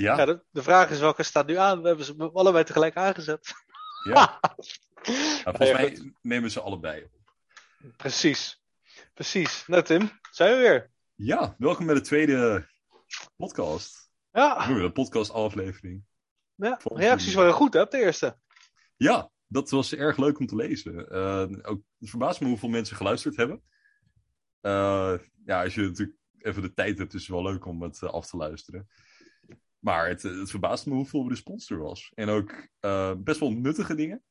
Ja, Ja, de, de vraag is welke staat nu aan? We hebben ze allebei tegelijk aangezet. ja. Nou, volgens mij nemen ze allebei op. Precies. Precies. Nou Tim, zijn we weer. Ja, welkom bij de tweede podcast. Ja, De podcast aflevering. ja. Reacties waren goed hè, op de eerste. Ja, dat was erg leuk om te lezen. Eh, ook, het verbaast me hoeveel mensen geluisterd hebben. Eh, ja, als je natuurlijk even de tijd hebt, is het wel leuk om het eh, af te luisteren. Maar het, het verbaast me hoeveel respons er was. En ook eh, best wel nuttige dingen.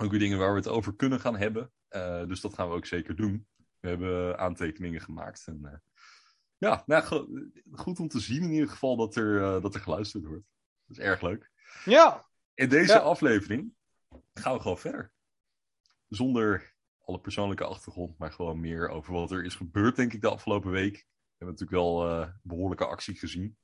Ook weer dingen waar we het over kunnen gaan hebben. Eh, dus dat gaan we ook zeker doen. We hebben aantekeningen gemaakt. En, eh, ja, nou, go- goed om te zien in ieder geval dat er, eh, dat er geluisterd wordt. Dat is erg leuk. Ja, In deze Ja. aflevering gaan we gewoon verder. Zonder alle persoonlijke achtergrond, maar gewoon meer over wat er is gebeurd, denk ik, de afgelopen week. We hebben natuurlijk wel eh, behoorlijke actie gezien.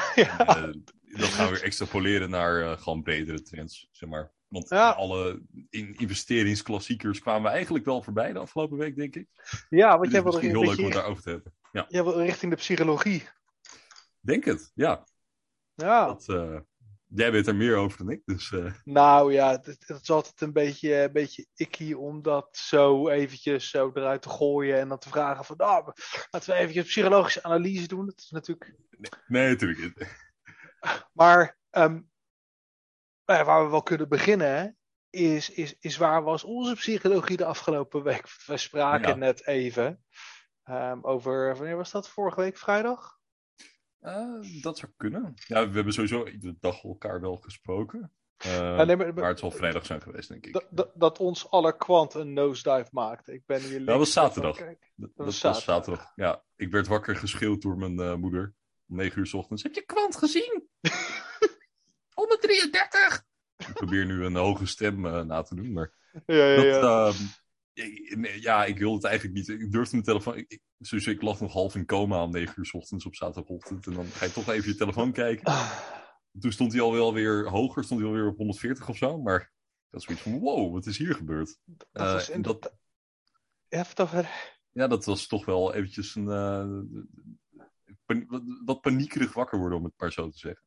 ja. Eh, dat gaan we extrapoleren naar eh, gewoon bredere trends, zeg maar. Want Ja. alle in investeringsklassiekers kwamen we eigenlijk wel voorbij de afgelopen week, denk ik. ja want jij is wil, misschien heel leuk om het daarover te hebben. Ja, jij wil richting de psychologie. denk het. Ja, Ja, dat, eh, jij weet er meer over dan ik, dus... eh, nou ja, het, het is altijd een beetje, een beetje icky om dat zo eventjes zo eruit te gooien en dan te vragen van, nou, laten we eventjes psychologische analyse doen. Dat is natuurlijk nee, natuurlijk niet. Maar ehm, nou waar we wel kunnen beginnen, is, is, is waar was onze psychologie de afgelopen week? We spraken Ja. net even ehm, over, wanneer was dat? Vorige week vrijdag? Eh, dat zou kunnen. Ja, we hebben sowieso iedere dag elkaar wel gesproken. Eh, Ah, nee, maar- maar het zal vrijdag zijn geweest, denk ik. Dat, ons aller kwant een nosedive maakte. Ik ben hier Dat was zaterdag. dat was was zaterdag. zaterdag. Ja, ik werd wakker geschreeuwd door mijn eh, moeder. Om 9 uur s ochtends. Heb je kwant gezien? 133! Ik probeer nu een hoge stem na te doen, maar... Ja, ja, ja. ehm, ja, ik wilde het eigenlijk niet. Ik durfde mijn telefoon... Ik, ik, sowieso, ik lag nog half in coma om 9 uur s ochtends op zaterdagochtend. En dan ga je toch even je telefoon kijken. Ah, Toen stond hij al wel weer hoger, stond hij alweer op 140 of zo. Maar ik had zoiets van, wow, wat is hier gebeurd? dat Eh, was en in dat, Ja, dat was toch wel eventjes een... eh, pan- wat, wat paniekerig wakker worden, om het maar zo te zeggen.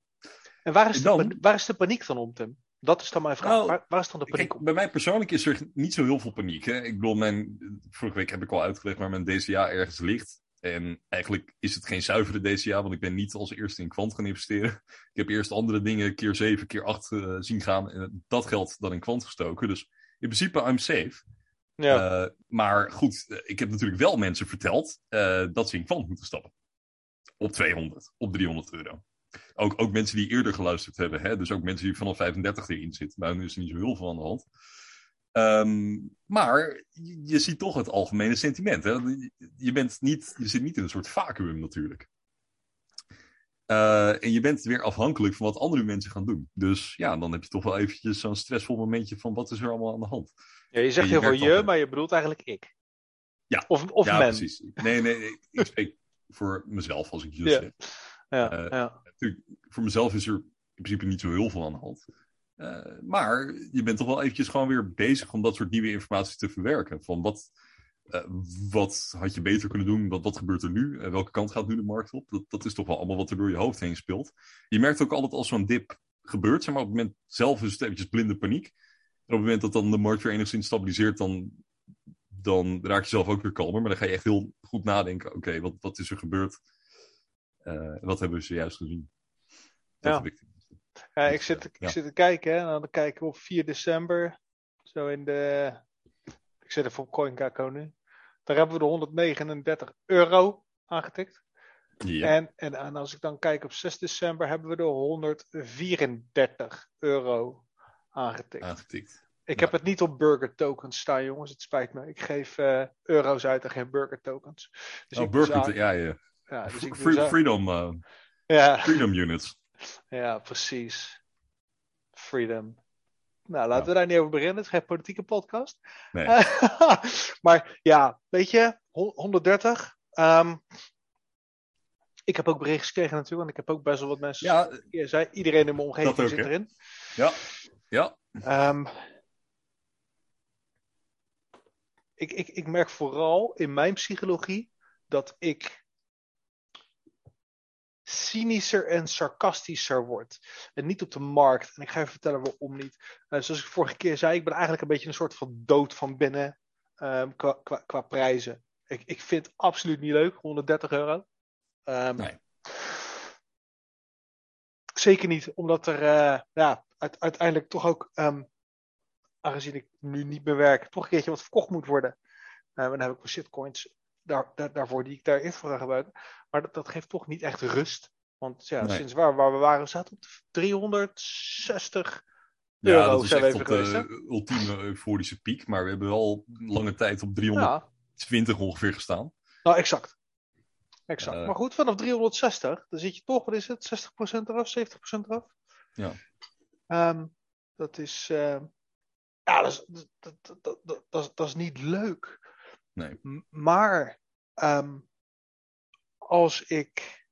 En waar is, En de, dan- pan- waar is de paniek dan om, Tim? Dat is dan mijn vraag. Nou, waar, waar is dan de paniek Kijk, bij mij persoonlijk is er niet zo heel veel paniek. Hè? Ik bedoel, mijn, vorige week heb ik al uitgelegd waar mijn DCA ergens ligt. En eigenlijk is het geen zuivere DCA, want ik ben niet als eerste in kwant gaan investeren. Ik heb eerst andere dingen keer 7, keer 8 eh, zien gaan. En dat geld dan in kwant gestoken. Dus in principe, I'm safe. Ja. Eh, maar goed, eh, ik heb natuurlijk wel mensen verteld dat ze in kwant moeten stappen. Op 200, op 300 euro. Ook, ook mensen die eerder geluisterd hebben. Hè? Dus ook mensen die vanaf 35 erin zitten. Bij hen is er niet zo heel veel aan de hand. Ehm, maar je, je ziet toch het algemene sentiment. Hè? Je, bent niet, je zit niet in een soort vacuüm natuurlijk. Eh, en je bent weer afhankelijk van wat andere mensen gaan doen. Dus ja, dan heb je toch wel eventjes zo'n stressvol momentje van wat is er allemaal aan de hand. ja, je zegt je heel veel je, maar je bedoelt eigenlijk ik. Ja. Of, of ja, men. precies. Nee, nee, nee, ik spreek voor mezelf als ik je Ja. zeg. Ja, Eh, ja. Voor mezelf is er in principe niet zo heel veel aan de hand. Eh, maar je bent toch wel eventjes gewoon weer bezig om dat soort nieuwe informatie te verwerken. Van wat, eh, wat had je beter kunnen doen? Wat, wat gebeurt er nu? Eh, welke kant gaat nu de markt op? Dat, dat is toch wel allemaal wat er door je hoofd heen speelt. Je merkt ook altijd als zo'n dip gebeurt, zeg maar op het moment zelf is het eventjes blinde paniek. En op het moment dat dan de markt weer enigszins stabiliseert, dan, dan raak je zelf ook weer kalmer. Maar dan ga je echt heel goed nadenken, oké, wat, wat is er gebeurd? Eh, wat hebben we zojuist gezien? Dat Ja. heb ik. Ja, ik zit, ik ja. zit te kijken hè, en dan kijken we op 4 december. Zo in de. Ik zit even op CoinGecko nu. Daar hebben we de 139 euro aangetikt. Ja. En, en, en als ik dan kijk op 6 december hebben we de 134 euro aangetikt. aangetikt. ik ja. heb het niet op burger tokens staan, jongens. Het spijt me. Ik geef eh, euro's uit en geen burger tokens. Dus oh, burger, ja, ja. Ja, dus ik Free- freedom, eh, ja. freedom units. Ja, precies. Freedom. Nou, laten Ja. we daar niet over beginnen. Het is geen politieke podcast. Nee. maar ja, weet je, hon- 130. ehm, ik heb ook berichtjes gekregen natuurlijk, want ik heb ook best wel wat mensen. Ja, Je zei, iedereen in mijn omgeving ook, zit erin. ja, ja. Ehm, ik, ik, ik merk vooral in mijn psychologie dat ik cynischer en sarcastischer wordt. En niet op de markt. En ik ga even vertellen waarom niet. Uh, zoals ik vorige keer zei, ik ben eigenlijk een beetje een soort van dood van binnen um, qua, qua, qua, prijzen. Ik, ik vind het absoluut niet leuk, 130 euro. Um, nee. Zeker niet, omdat er uh, ja, uiteindelijk toch ook, um, aangezien ik nu niet meer werk, toch een keertje wat verkocht moet worden. En dan heb ik mijn shitcoins daar, daar, daarvoor die ik daarin voor gebruiken. Maar dat, dat, geeft toch niet echt rust. Want ja, nee. sinds waar, waar we waren, we zaten op 360 ja, euro. dat is echt even op geweest, hè? de ultieme euforische piek. Maar we hebben wel lange tijd op 320 ongeveer gestaan. Nou, exact. Exact. Eh. maar goed, vanaf 360, dan zit je toch, wat is het, 60% eraf, 70% eraf? Ja. Ehm, dat is, ehm, ja, dat is, dat, dat, dat, dat, dat is, dat is niet leuk. Nee. Maar ehm, als ik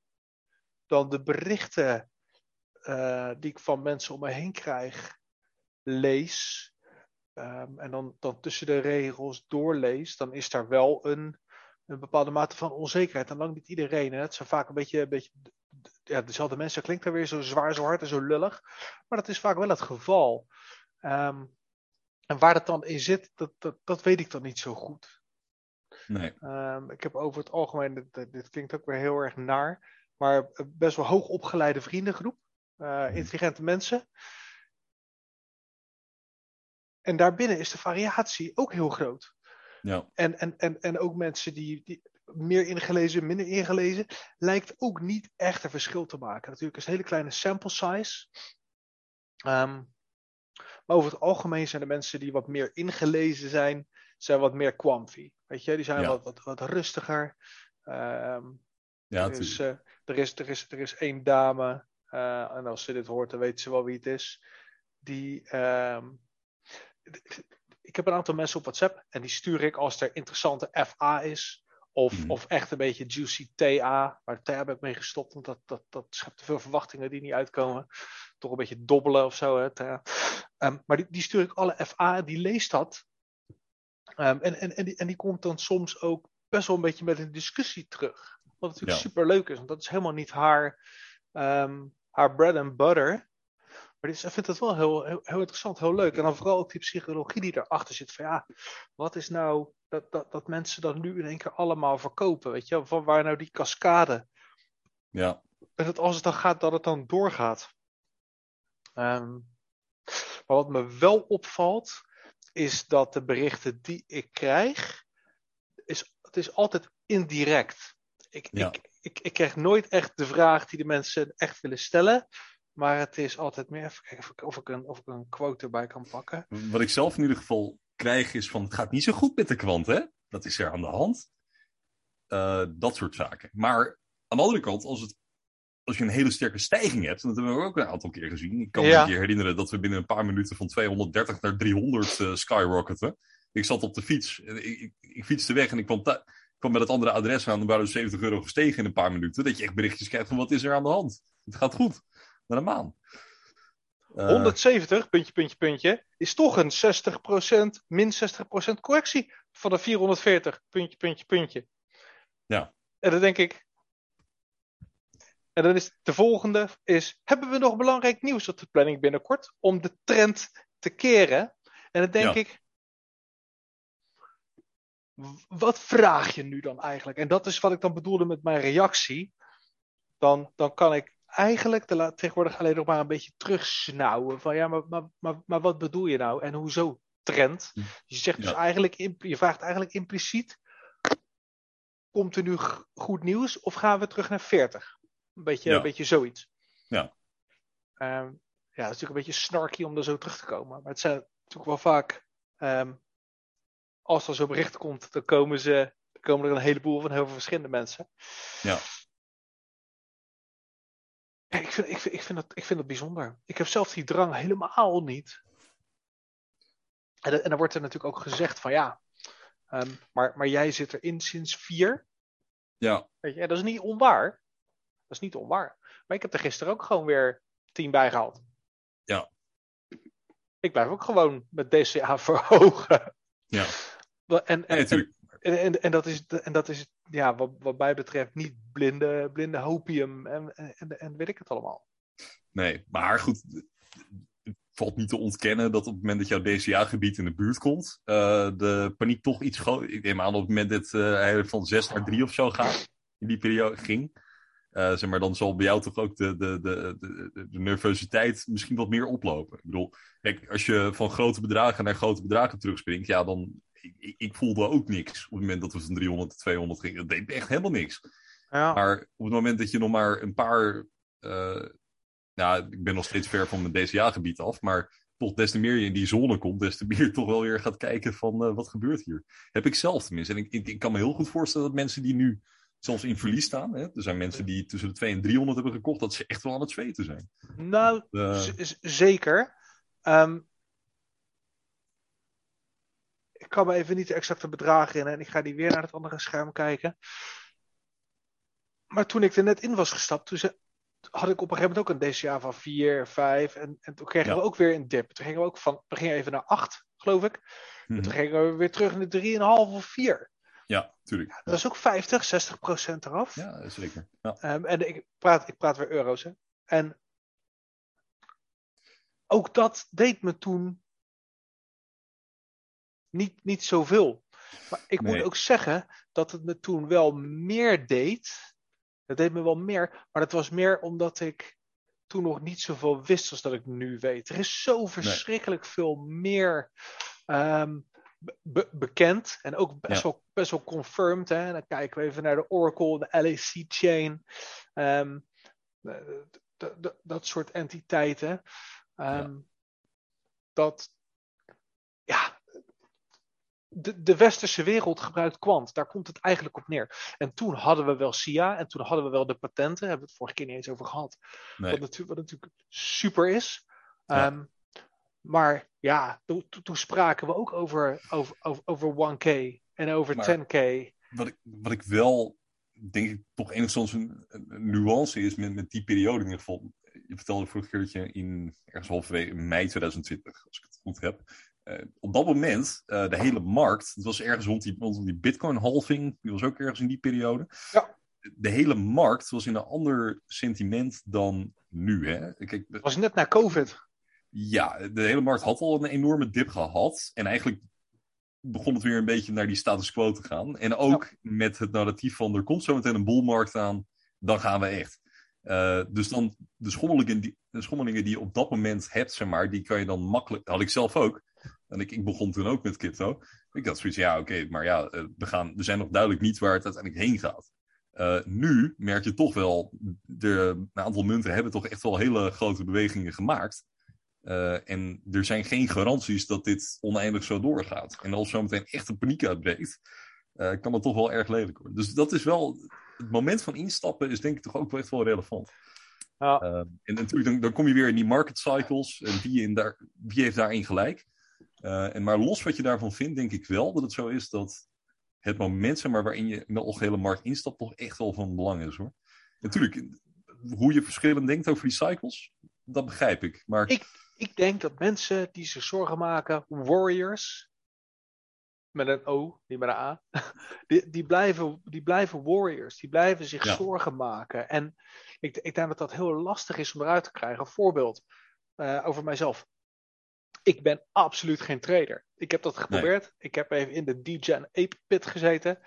dan de berichten eh, die ik van mensen om me heen krijg, lees. ehm, en dan, dan tussen de regels doorlees, dan is daar wel een, een bepaalde mate van onzekerheid. En lang niet iedereen. Het zijn vaak een beetje, een beetje ja, dezelfde mensen. Klinkt daar weer zo zwaar, zo hard en zo lullig. Maar dat is vaak wel het geval. Ehm, en waar het dan in zit, dat, dat, dat weet ik dan niet zo goed. Nee. Ehm, ik heb over het algemeen, dit, klinkt ook weer heel erg naar, maar best wel hoog opgeleide vriendengroep. eh, intelligente mensen. En daarbinnen is de variatie ook heel groot. Ja. En, en, en, en ook mensen die, die meer ingelezen, minder ingelezen, lijkt ook niet echt een verschil te maken. Natuurlijk is het een hele kleine sample size. Ehm, maar over het algemeen zijn de mensen die wat meer ingelezen zijn, zijn wat meer quamfy. Weet je, die zijn Ja. wat, wat, wat rustiger. Ehm, Ja, er, is, tuurlijk. eh, er, is, er, is, er is één dame, eh, en als ze dit hoort, dan weet ze wel wie het is. Die. ehm, ik heb een aantal mensen op WhatsApp en die stuur ik als er interessante FA is. Of, Mhm. of echt een beetje juicy TA. Maar TA heb ik mee gestopt, want dat, dat, dat schept te veel verwachtingen die niet uitkomen. Toch een beetje dobbelen of zo. Hè. Ehm, maar die, die stuur ik alle FA, die leest dat. Ehm, en, en, en, die, en die komt dan soms ook best wel een beetje met een discussie terug. Wat natuurlijk Ja. super leuk is, want dat is helemaal niet haar, ehm, haar bread and butter. Maar ik vind het wel heel, heel, heel interessant, heel leuk. En dan vooral ook die psychologie die erachter zit. Van ja, wat is nou dat, dat, dat mensen dat nu in één keer allemaal verkopen? Weet je, van waar nou die cascade? Ja. En dat als het dan gaat, dat het dan doorgaat. Ehm, maar wat me wel opvalt, is dat de berichten die ik krijg, is, het is altijd indirect. Ik, Ja. ik, ik, ik krijg nooit echt de vraag die de mensen echt willen stellen. Maar het is altijd meer. Even kijken of ik, of ik, een, of ik een quote erbij kan pakken. Wat ik zelf in ieder geval krijg is van het gaat niet zo goed met de kwant, hè? Dat is er aan de hand. Eh, dat soort zaken. Maar aan de andere kant, als, het, als je een hele sterke stijging hebt, en dat hebben we ook een aantal keer gezien. Ik kan me een keer herinneren dat we binnen een paar minuten van 230 naar 300 eh skyrocketen. Ik zat op de fiets, en ik, ik, ik fietste weg en ik kwam, ik kwam met het andere adres aan, en waren dus 70 euro gestegen in een paar minuten. Dat je echt berichtjes krijgt van wat is er aan de hand? Het gaat goed. Naar een maan. Eh, 170, puntje, puntje, puntje, is toch een 60%, min 60% correctie van de 440, puntje, puntje, puntje. Ja. En dan denk ik. En dan is de volgende is, hebben we nog belangrijk nieuws op de planning binnenkort om de trend te keren? En dan denk Ja. ik, wat vraag je nu dan eigenlijk? En dat is wat ik dan bedoelde met mijn reactie. Dan, dan kan ik eigenlijk de, tegenwoordig alleen nog maar een beetje terugsnauwen. Van ja, maar, maar, maar, maar wat bedoel je nou? En hoezo trend? Hm. Je zegt dus Ja. eigenlijk, je vraagt eigenlijk impliciet, komt er nu goed nieuws of gaan we terug naar 40? Een beetje, Ja. een beetje zoiets. Ja. Ehm, ja, dat is natuurlijk een beetje snarky om er zo terug te komen. Maar het zijn natuurlijk wel vaak, ehm, als er zo'n bericht komt, dan komen, ze, dan komen er een heleboel van heel veel verschillende mensen. Ja. Ik, vind, ik, vind, ik, vind dat, ik vind dat bijzonder. Ik heb zelf die drang helemaal niet. En, dan- en dan wordt er natuurlijk ook gezegd van ja, ehm, maar, maar jij zit erin sinds vier. ja, Weet je, en dat is niet onwaar. Dat is niet onwaar. Maar ik heb er gisteren ook gewoon weer tien bij gehaald. Ja. Ik blijf ook gewoon met DCA verhogen. Ja. En, en, en, en, en, dat is, en dat is ja, wat, wat mij betreft niet blinde, blinde hopium en, en, en weet ik het allemaal. Nee, maar goed, het valt niet te ontkennen dat op het moment dat jouw DCA-gebied in de buurt komt, uh, de paniek toch iets groter. Ik neem aan op het moment dat uh, hij van 6 naar 3 of zo gaat, in die periode ging. Uh, zeg maar, dan zal bij jou toch ook de, de, de, de, de nervositeit misschien wat meer oplopen. Ik bedoel, kijk, als je van grote bedragen naar grote bedragen terugspringt, ja, dan. Ik, ik voelde ook niks op het moment dat we van 300 naar 200 gingen. Dat deed echt helemaal niks. Ja. Maar op het moment dat je nog maar een paar. Uh, nou, ik ben nog steeds ver van mijn DCA-gebied af, maar toch des te meer je in die zone komt, des te meer toch wel weer gaat kijken van uh, wat gebeurt hier. Heb ik zelf tenminste. En ik, ik, ik, kan me heel goed voorstellen dat mensen die nu zelfs in verlies staan. Hè? Er zijn mensen die tussen de 2 en 300 hebben gekocht, dat ze echt wel aan het zweten zijn. Nou, uh... zeker. Um, ik kan me even niet de exacte bedragen in en ik ga die weer naar het andere scherm kijken. Maar toen ik er net in was gestapt, toen ze, had ik op een gegeven moment ook een DCA van 4, 5 en, en toen kregen ja. we ook weer een dip. Toen gingen we ook van, we gingen even naar 8, geloof ik. Mm -hmm. Toen gingen we weer terug naar de 3,5 of 4. Ja, tuurlijk. Dat is ook 50, 60 procent eraf. Ja, zeker. Ja. Um, en ik praat, ik praat weer euro's. Hè. En ook dat deed me toen niet, niet zoveel. Maar ik nee. moet ook zeggen dat het me toen wel meer deed. Het deed me wel meer, maar dat was meer omdat ik toen nog niet zoveel wist als dat ik nu weet. Er is zo verschrikkelijk nee. veel meer um, be bekend en ook best, ja. wel, best wel confirmed. Hè? Dan kijken we even naar de Oracle, de LAC chain, um, dat soort entiteiten. Um, ja. Dat, ja, de, de westerse wereld gebruikt kwant. Daar komt het eigenlijk op neer. En toen hadden we wel SIA en toen hadden we wel de patenten. Hebben we het vorige keer niet eens over gehad. Nee. Wat, natuurlijk, wat natuurlijk super is. Ja. Um, maar ja, toen, spraken we ook over, over, over, over 1K en over maar 10K. Wat ik, wat ik wel, denk ik, toch enigszins een, een nuance is met, met die periode in ieder geval. Je vertelde vorige keer dat je in ergens halverwege mei 2020, als ik het goed heb. Uh, op dat moment, uh, de hele markt, het was ergens rond die, rond die Bitcoin-halving, die was ook ergens in die periode. Ja. De hele markt was in een ander sentiment dan nu. Hè? Kijk, het was net na COVID. Ja, de hele markt had al een enorme dip gehad. En eigenlijk begon het weer een beetje naar die status quo te gaan. En ook ja. met het narratief van er komt zo meteen een boelmarkt aan, dan gaan we echt. Uh, dus dan de schommelingen, die, de schommelingen die je op dat moment hebt, zeg maar, die kan je dan makkelijk. had ik zelf ook. En ik, ik begon toen ook met crypto. Ik had zoiets, ja, oké, okay, maar ja, we, gaan, we zijn nog duidelijk niet waar het uiteindelijk heen gaat. Uh, nu merk je toch wel, de, een aantal munten hebben toch echt wel hele grote bewegingen gemaakt. Uh, en er zijn geen garanties dat dit oneindig zo doorgaat. En als zometeen echt een paniek uitbreekt, uh, kan het toch wel erg lelijk worden. Dus dat is wel. Het moment van instappen is denk ik toch ook wel echt wel relevant. Ja. Uh, en natuurlijk, dan, dan, kom je weer in die market cycles. En wie, in daar, wie heeft daarin gelijk? en maar los wat je daarvan vindt, denk ik wel dat het zo is dat het moment zeg maar, waarin je in de algehele markt instapt, toch echt wel van belang is hoor. Natuurlijk, hoe je verschillend denkt over die cycles, dat begrijp ik. Maar... Ik, ik denk dat mensen die zich zorgen maken, warriors, met een O, niet met een A, die, die, blijven, die blijven warriors, die blijven zich ja. zorgen maken. En ik, ik denk dat dat heel lastig is om eruit te krijgen. Voorbeeld uh, over mijzelf. Ik ben absoluut geen trader. Ik heb dat geprobeerd. Nee. Ik heb even in de DGen Ape Pit gezeten.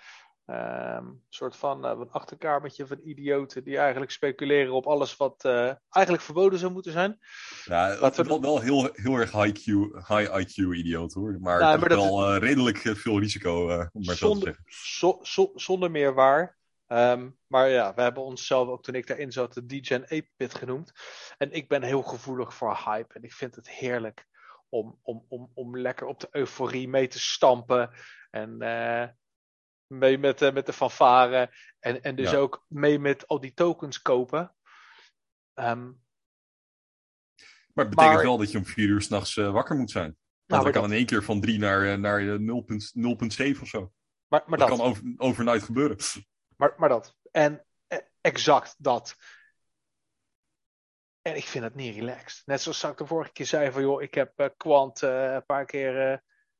Um, een soort van uh, een achterkamertje van idioten die eigenlijk speculeren op alles wat uh, eigenlijk verboden zou moeten zijn. Ja, dat is wel, wel heel, heel erg high, high IQ idioot hoor. Maar, nou, maar wel uh, redelijk veel risico, om maar zo te zeggen. Zo, zo, zonder meer waar. Um, maar ja, we hebben onszelf ook toen ik daarin zat de DGen Ape Pit genoemd. En ik ben heel gevoelig voor hype en ik vind het heerlijk om, om, om, om lekker op de euforie mee te stampen. En mee met, uh, met de fanfare. En, en dus ja. ook mee met al die tokens kopen. Um, maar het betekent maar, wel dat je om vier uur s'nachts uh, wakker moet zijn. Want nou, dat kan dat... in één keer van 3 naar, naar 0,7 of zo. Maar, maar dat, dat, kan over, overnight gebeuren. Maar, maar dat. En exact dat. En ik vind het niet relaxed. Net zoals ik de vorige keer zei van joh, ik heb uh, Quant uh, een paar keer uh,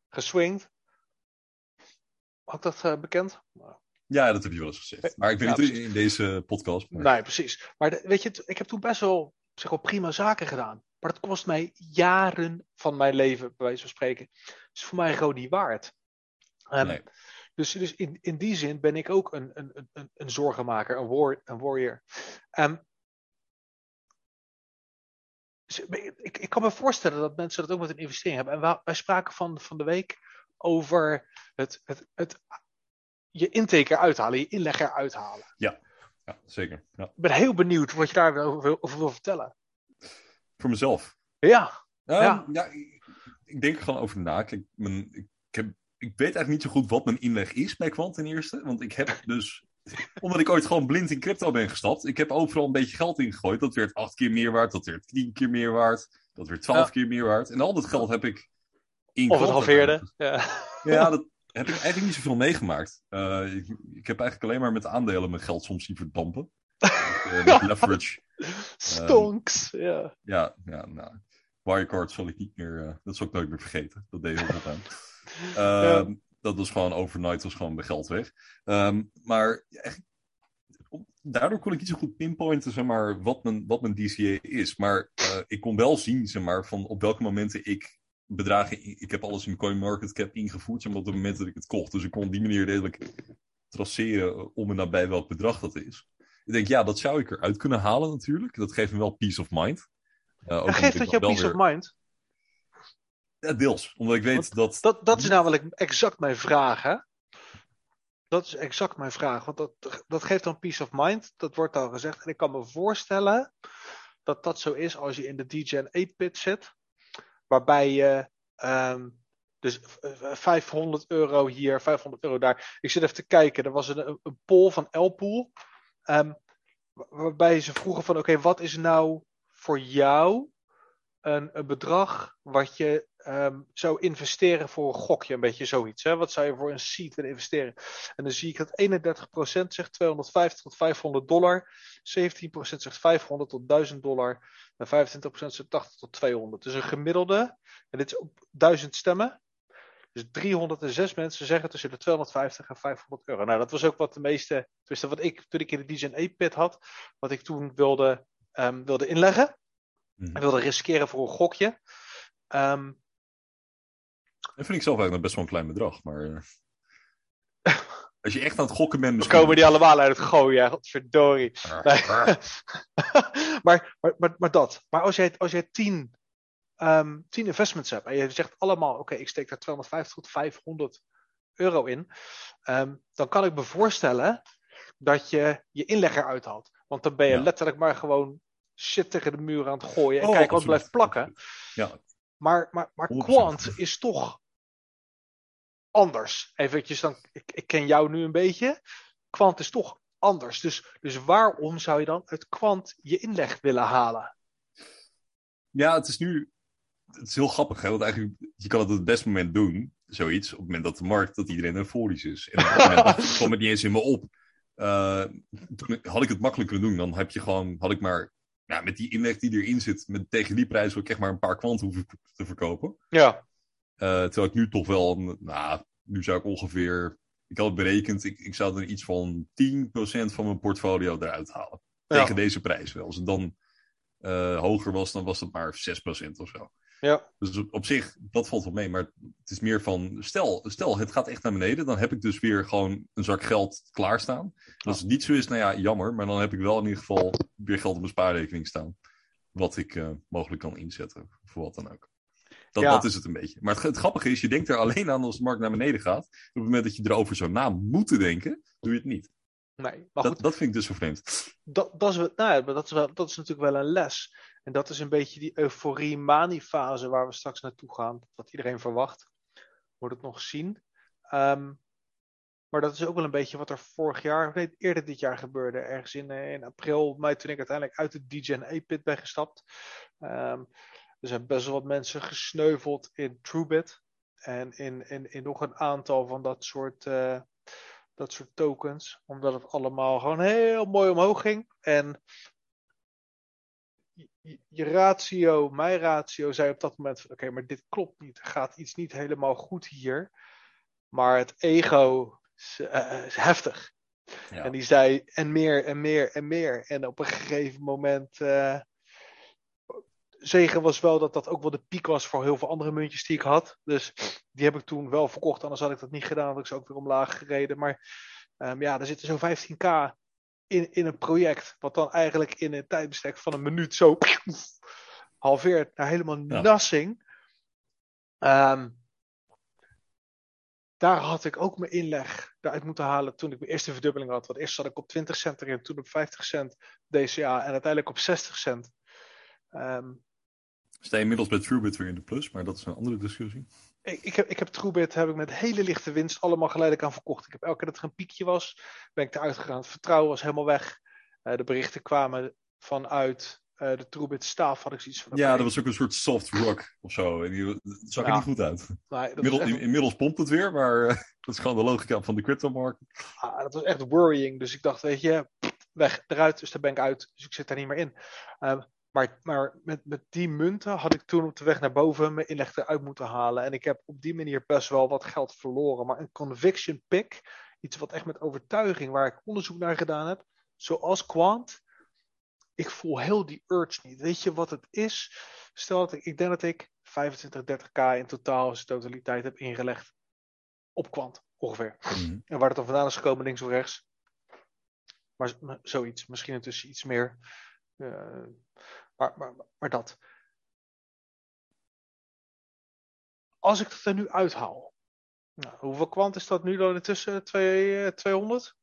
geswingd Had dat uh, bekend? Ja, dat heb je wel eens gezegd. Maar ik weet Ja, niet in deze podcast. Maar... Nee, precies. Maar de- weet je, ik heb toen best wel, zeg wel prima zaken gedaan. Maar dat kost mij jaren van mijn leven, bij wijze van spreken. is voor mij gewoon niet waard. Ehm, Nee. Dus, dus in, in die zin ben ik ook een, een, een- een, zorgenmaker, een, war, een warrior. Ehm, dus ik, ik kan me voorstellen dat mensen dat ook met een investering hebben. En wij, wij spraken van, van de week over het, het, het je intake eruit halen, je inleg eruit halen. Ja, zeker. Ja. Ik ben heel benieuwd wat je daarover wil, over wil vertellen. Voor mezelf. Ja, Ehm, Ja. ja. ik, ik denk er gewoon over na. Kijk, mijn, ik, heb, ik weet eigenlijk niet zo goed wat mijn inleg is bij Quant ten eerste. Want ik heb dus, omdat ik ooit gewoon blind in crypto ben gestapt, ik heb overal een beetje geld ingegooid. Dat werd acht keer meer waard, dat werd tien keer meer waard, dat werd twaalf Ja. keer meer waard. En al dat geld heb ik in of het halveerde. Ja. Ja, dat heb ik eigenlijk niet zoveel meegemaakt. Eh, ik, ik heb eigenlijk alleen maar met aandelen mijn geld soms zien verdampen. Eh, met leverage. Stonks. ja. Ja, ja nou. Wirecard zal ik niet meer, eh, dat zal ik nooit meer vergeten. Dat deed heel veel aan. Ehm, Dat was gewoon overnight, was gewoon mijn geld weg. Ehm, maar echt, daardoor kon ik niet zo goed pinpointen, zeg maar, wat mijn, wat mijn DCA is. Maar eh, ik kon wel zien, zeg maar, van op welke momenten ik bedragen, ik heb alles in CoinMarketCap ingevoerd, zeg maar, op het moment dat ik het kocht. Dus ik kon op die manier redelijk traceren om en nabij welk bedrag dat is. Ik denk, ja, dat zou ik eruit kunnen halen natuurlijk. Dat geeft me wel peace of mind. Eh, ook geeft dat jou peace weer- of mind? Ja, deels. Omdat ik weet dat... Dat, dat is namelijk exact mijn vraag, hè? Dat is exact mijn vraag. Want dat, dat geeft dan peace of mind. Dat wordt al gezegd. En ik kan me voorstellen dat dat zo is als je in de DGen 8-pit zit. Waarbij je ehm, dus v- v- 500 euro hier, 500 euro daar. Ik zit even te kijken. Er was een, een, poll van Elpool. ehm, wa- waarbij ze vroegen van oké, wat is nou voor jou een bedrag wat je ehm, zou investeren voor een gokje, een beetje zoiets. Hè? Wat zou je voor een seed willen investeren? En dan zie ik dat 31% zegt 250 tot 500 dollar, 17% zegt 500 tot 1000 dollar en 25% zegt 80 tot 200. Dus een gemiddelde, en dit is op 1000 stemmen. Dus 306 mensen zeggen tussen de 250 en 500 euro. Nou, dat was ook wat de meeste, tenminste wat ik toen ik in de 8-pit had, wat ik toen wilde, ehm, wilde inleggen. Mhm. Ik wilde riskeren voor een gokje. Ehm, Dat vind ik zelf eigenlijk best wel een klein bedrag. Maar eh, als je echt aan het gokken bent... misschien- komen die allemaal uit het gooien, godverdorie. Nee. ah. maar, maar, maar, maar dat. Maar als jij, als jij tien, ehm, tien investments hebt en je zegt allemaal, oké, ik steek daar 250 tot 500 euro in, ehm, dan kan ik me voorstellen dat je je inlegger uithaalt. Want dan ben je Ja. letterlijk maar gewoon shit tegen de muur aan het gooien en Oh, kijken wat blijft plakken. Ja, Maar, maar, maar 100%. Quant is toch anders. Eventjes dan, ik, ik ken jou nu een beetje. Quant is toch anders. Dus, dus waarom zou je dan uit Quant je inleg willen halen? ja, het is nu... Het is heel grappig, hè? Want eigenlijk, je kan het op het beste moment doen, zoiets, op het moment dat de markt, dat iedereen euforisch is. En op dat moment kwam het niet eens in me op. Eh, toen had ik het makkelijk kunnen doen, dan heb je gewoon, had ik maar, ja, met die inleg die erin zit, met, tegen die prijs wil ik echt maar een paar kwanten hoeven te verkopen. Ja, Eh, terwijl ik nu toch wel, een- nou, nu zou ik ongeveer, ik had het berekend, ik, ik zou er iets van 10% van mijn portfolio eruit halen. Ja. Tegen deze prijs wel. Als het dan eh, hoger was, dan was het maar 6% of zo. ja, Dus op, op zich, dat valt wel mee. Maar het is meer van, stel, stel het gaat echt naar beneden, dan heb ik dus weer gewoon een zak geld klaarstaan. Als het niet zo is, nou ja, jammer. Maar dan heb ik wel in ieder geval weer geld op mijn spaarrekening staan. Wat ik eh, mogelijk kan inzetten, voor wat dan ook. Dat, Ja. dat is het een beetje. Maar het, het grappige is, je denkt er alleen aan als de markt naar beneden gaat. Op het moment dat je erover zou na moeten denken, doe je het niet. nee. Maar goed, Dat, dat vind ik dus zo vreemd. dat, dat, is, nou ja, maar dat, is wel, dat is natuurlijk wel een les. En dat is een beetje die euforie-mani-fase waar we straks naartoe gaan. Wat iedereen verwacht. Wordt het nog zien. Ehm, maar dat is ook wel een beetje wat er vorig jaar, nee, eerder dit jaar gebeurde. Ergens in, eh, in april, mei, toen ik uiteindelijk uit de DJN A-pit ben gestapt. Ehm, er zijn best wel wat mensen gesneuveld in TrueBit. En in, in, in nog een aantal van dat soort, eh, dat soort tokens. Omdat het allemaal gewoon heel mooi omhoog ging. En je, ratio, mijn ratio, zei op dat moment: oké, maar dit klopt niet. Er gaat iets niet helemaal goed hier. Maar het ego is, uh, is heftig. Ja. En die zei en meer en meer en meer. En op een gegeven moment. Uh, zegen was wel dat dat ook wel de piek was voor heel veel andere muntjes die ik had. Dus die heb ik toen wel verkocht. Anders had ik dat niet gedaan. had ik ze ook weer omlaag gereden. Maar um, ja, er zitten zo'n 15k in, in een project. Wat dan eigenlijk in een tijdbestek van een minuut zo halveert naar helemaal ja. nothing. Um, daar had ik ook mijn inleg eruit moeten halen toen ik mijn eerste verdubbeling had. Want eerst zat ik op 20 cent erin, toen op 50 cent DCA en uiteindelijk op 60 cent. Um, Sta je inmiddels bij TrueBit weer in de plus, maar dat is een andere discussie. Ik, ik, heb, ik heb TrueBit heb ik met hele lichte winst allemaal geleidelijk aan verkocht. Ik heb elke keer dat er een piekje was, ben ik eruit gegaan. Het vertrouwen was helemaal weg. Uh, de berichten kwamen vanuit uh, de TrueBit staaf, had ik zoiets van. Ja, dat was ook een soort soft rock of zo. En die, dat zag er niet goed uit. Nee, Inmiddels, echt... inmiddels pompt het weer, maar uh, dat is gewoon de logica van de cryptomarkt. Ah, dat was echt worrying. Dus ik dacht, weet je, weg, eruit. Dus daar ben ik uit. Dus ik zit daar niet meer in. Uh, maar, maar met, met die munten had ik toen op de weg naar boven mijn inleg eruit moeten halen. En ik heb op die manier best wel wat geld verloren. Maar een conviction pick, iets wat echt met overtuiging, waar ik onderzoek naar gedaan heb, zoals Quant, ik voel heel die urge niet. Weet je wat het is? Stel dat ik, ik denk dat ik 25, 30k in totaal als totaliteit heb ingelegd op Quant, ongeveer. Mhm. En waar het dan vandaan is gekomen, links of rechts. Maar, maar zoiets, misschien intussen iets meer. Uh, maar, maar, maar dat. Als ik het er nu uithaal. Nou, hoeveel kwant is dat nu dan intussen? Twee, 200?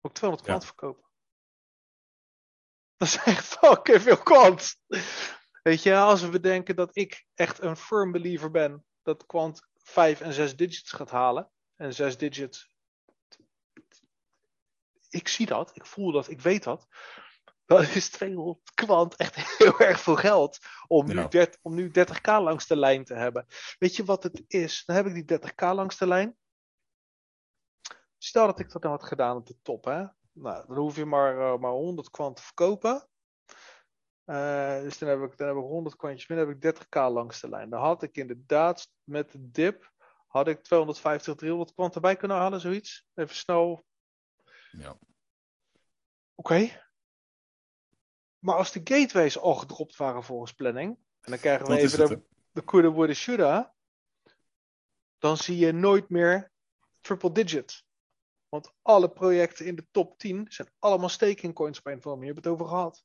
Moet ik 200 kwant Ja. verkopen? Dat is echt fucking veel kwant. Weet je, als we bedenken dat ik echt een firm believer ben dat kwant 5 en 6 digits gaat halen. En 6 digits. Ik zie dat, ik voel dat, ik weet dat. Dan is 200 kwant echt heel erg veel geld om nu, Ja. 30, om nu 30k langs de lijn te hebben. Weet je wat het is? Dan heb ik die 30k langs de lijn. Stel dat ik dat dan had gedaan op de top, hè? Nou, dan hoef je maar, uh, maar 100 kwant te verkopen. Uh, dus dan heb, ik, dan heb ik 100 kwantjes meer, dan heb ik 30k langs de lijn. Dan had ik inderdaad met de dip had ik 250, 300 kwant erbij kunnen halen, zoiets. Even snel. Ja. Oké. Okay. Maar als de gateways al gedropt waren volgens planning, en dan krijgen we Dat even het, de, de Kuda Woede Shuda, dan zie je nooit meer triple digit. Want alle projecten in de top 10 zijn allemaal staking coins op een of andere manier. We hebben het over gehad.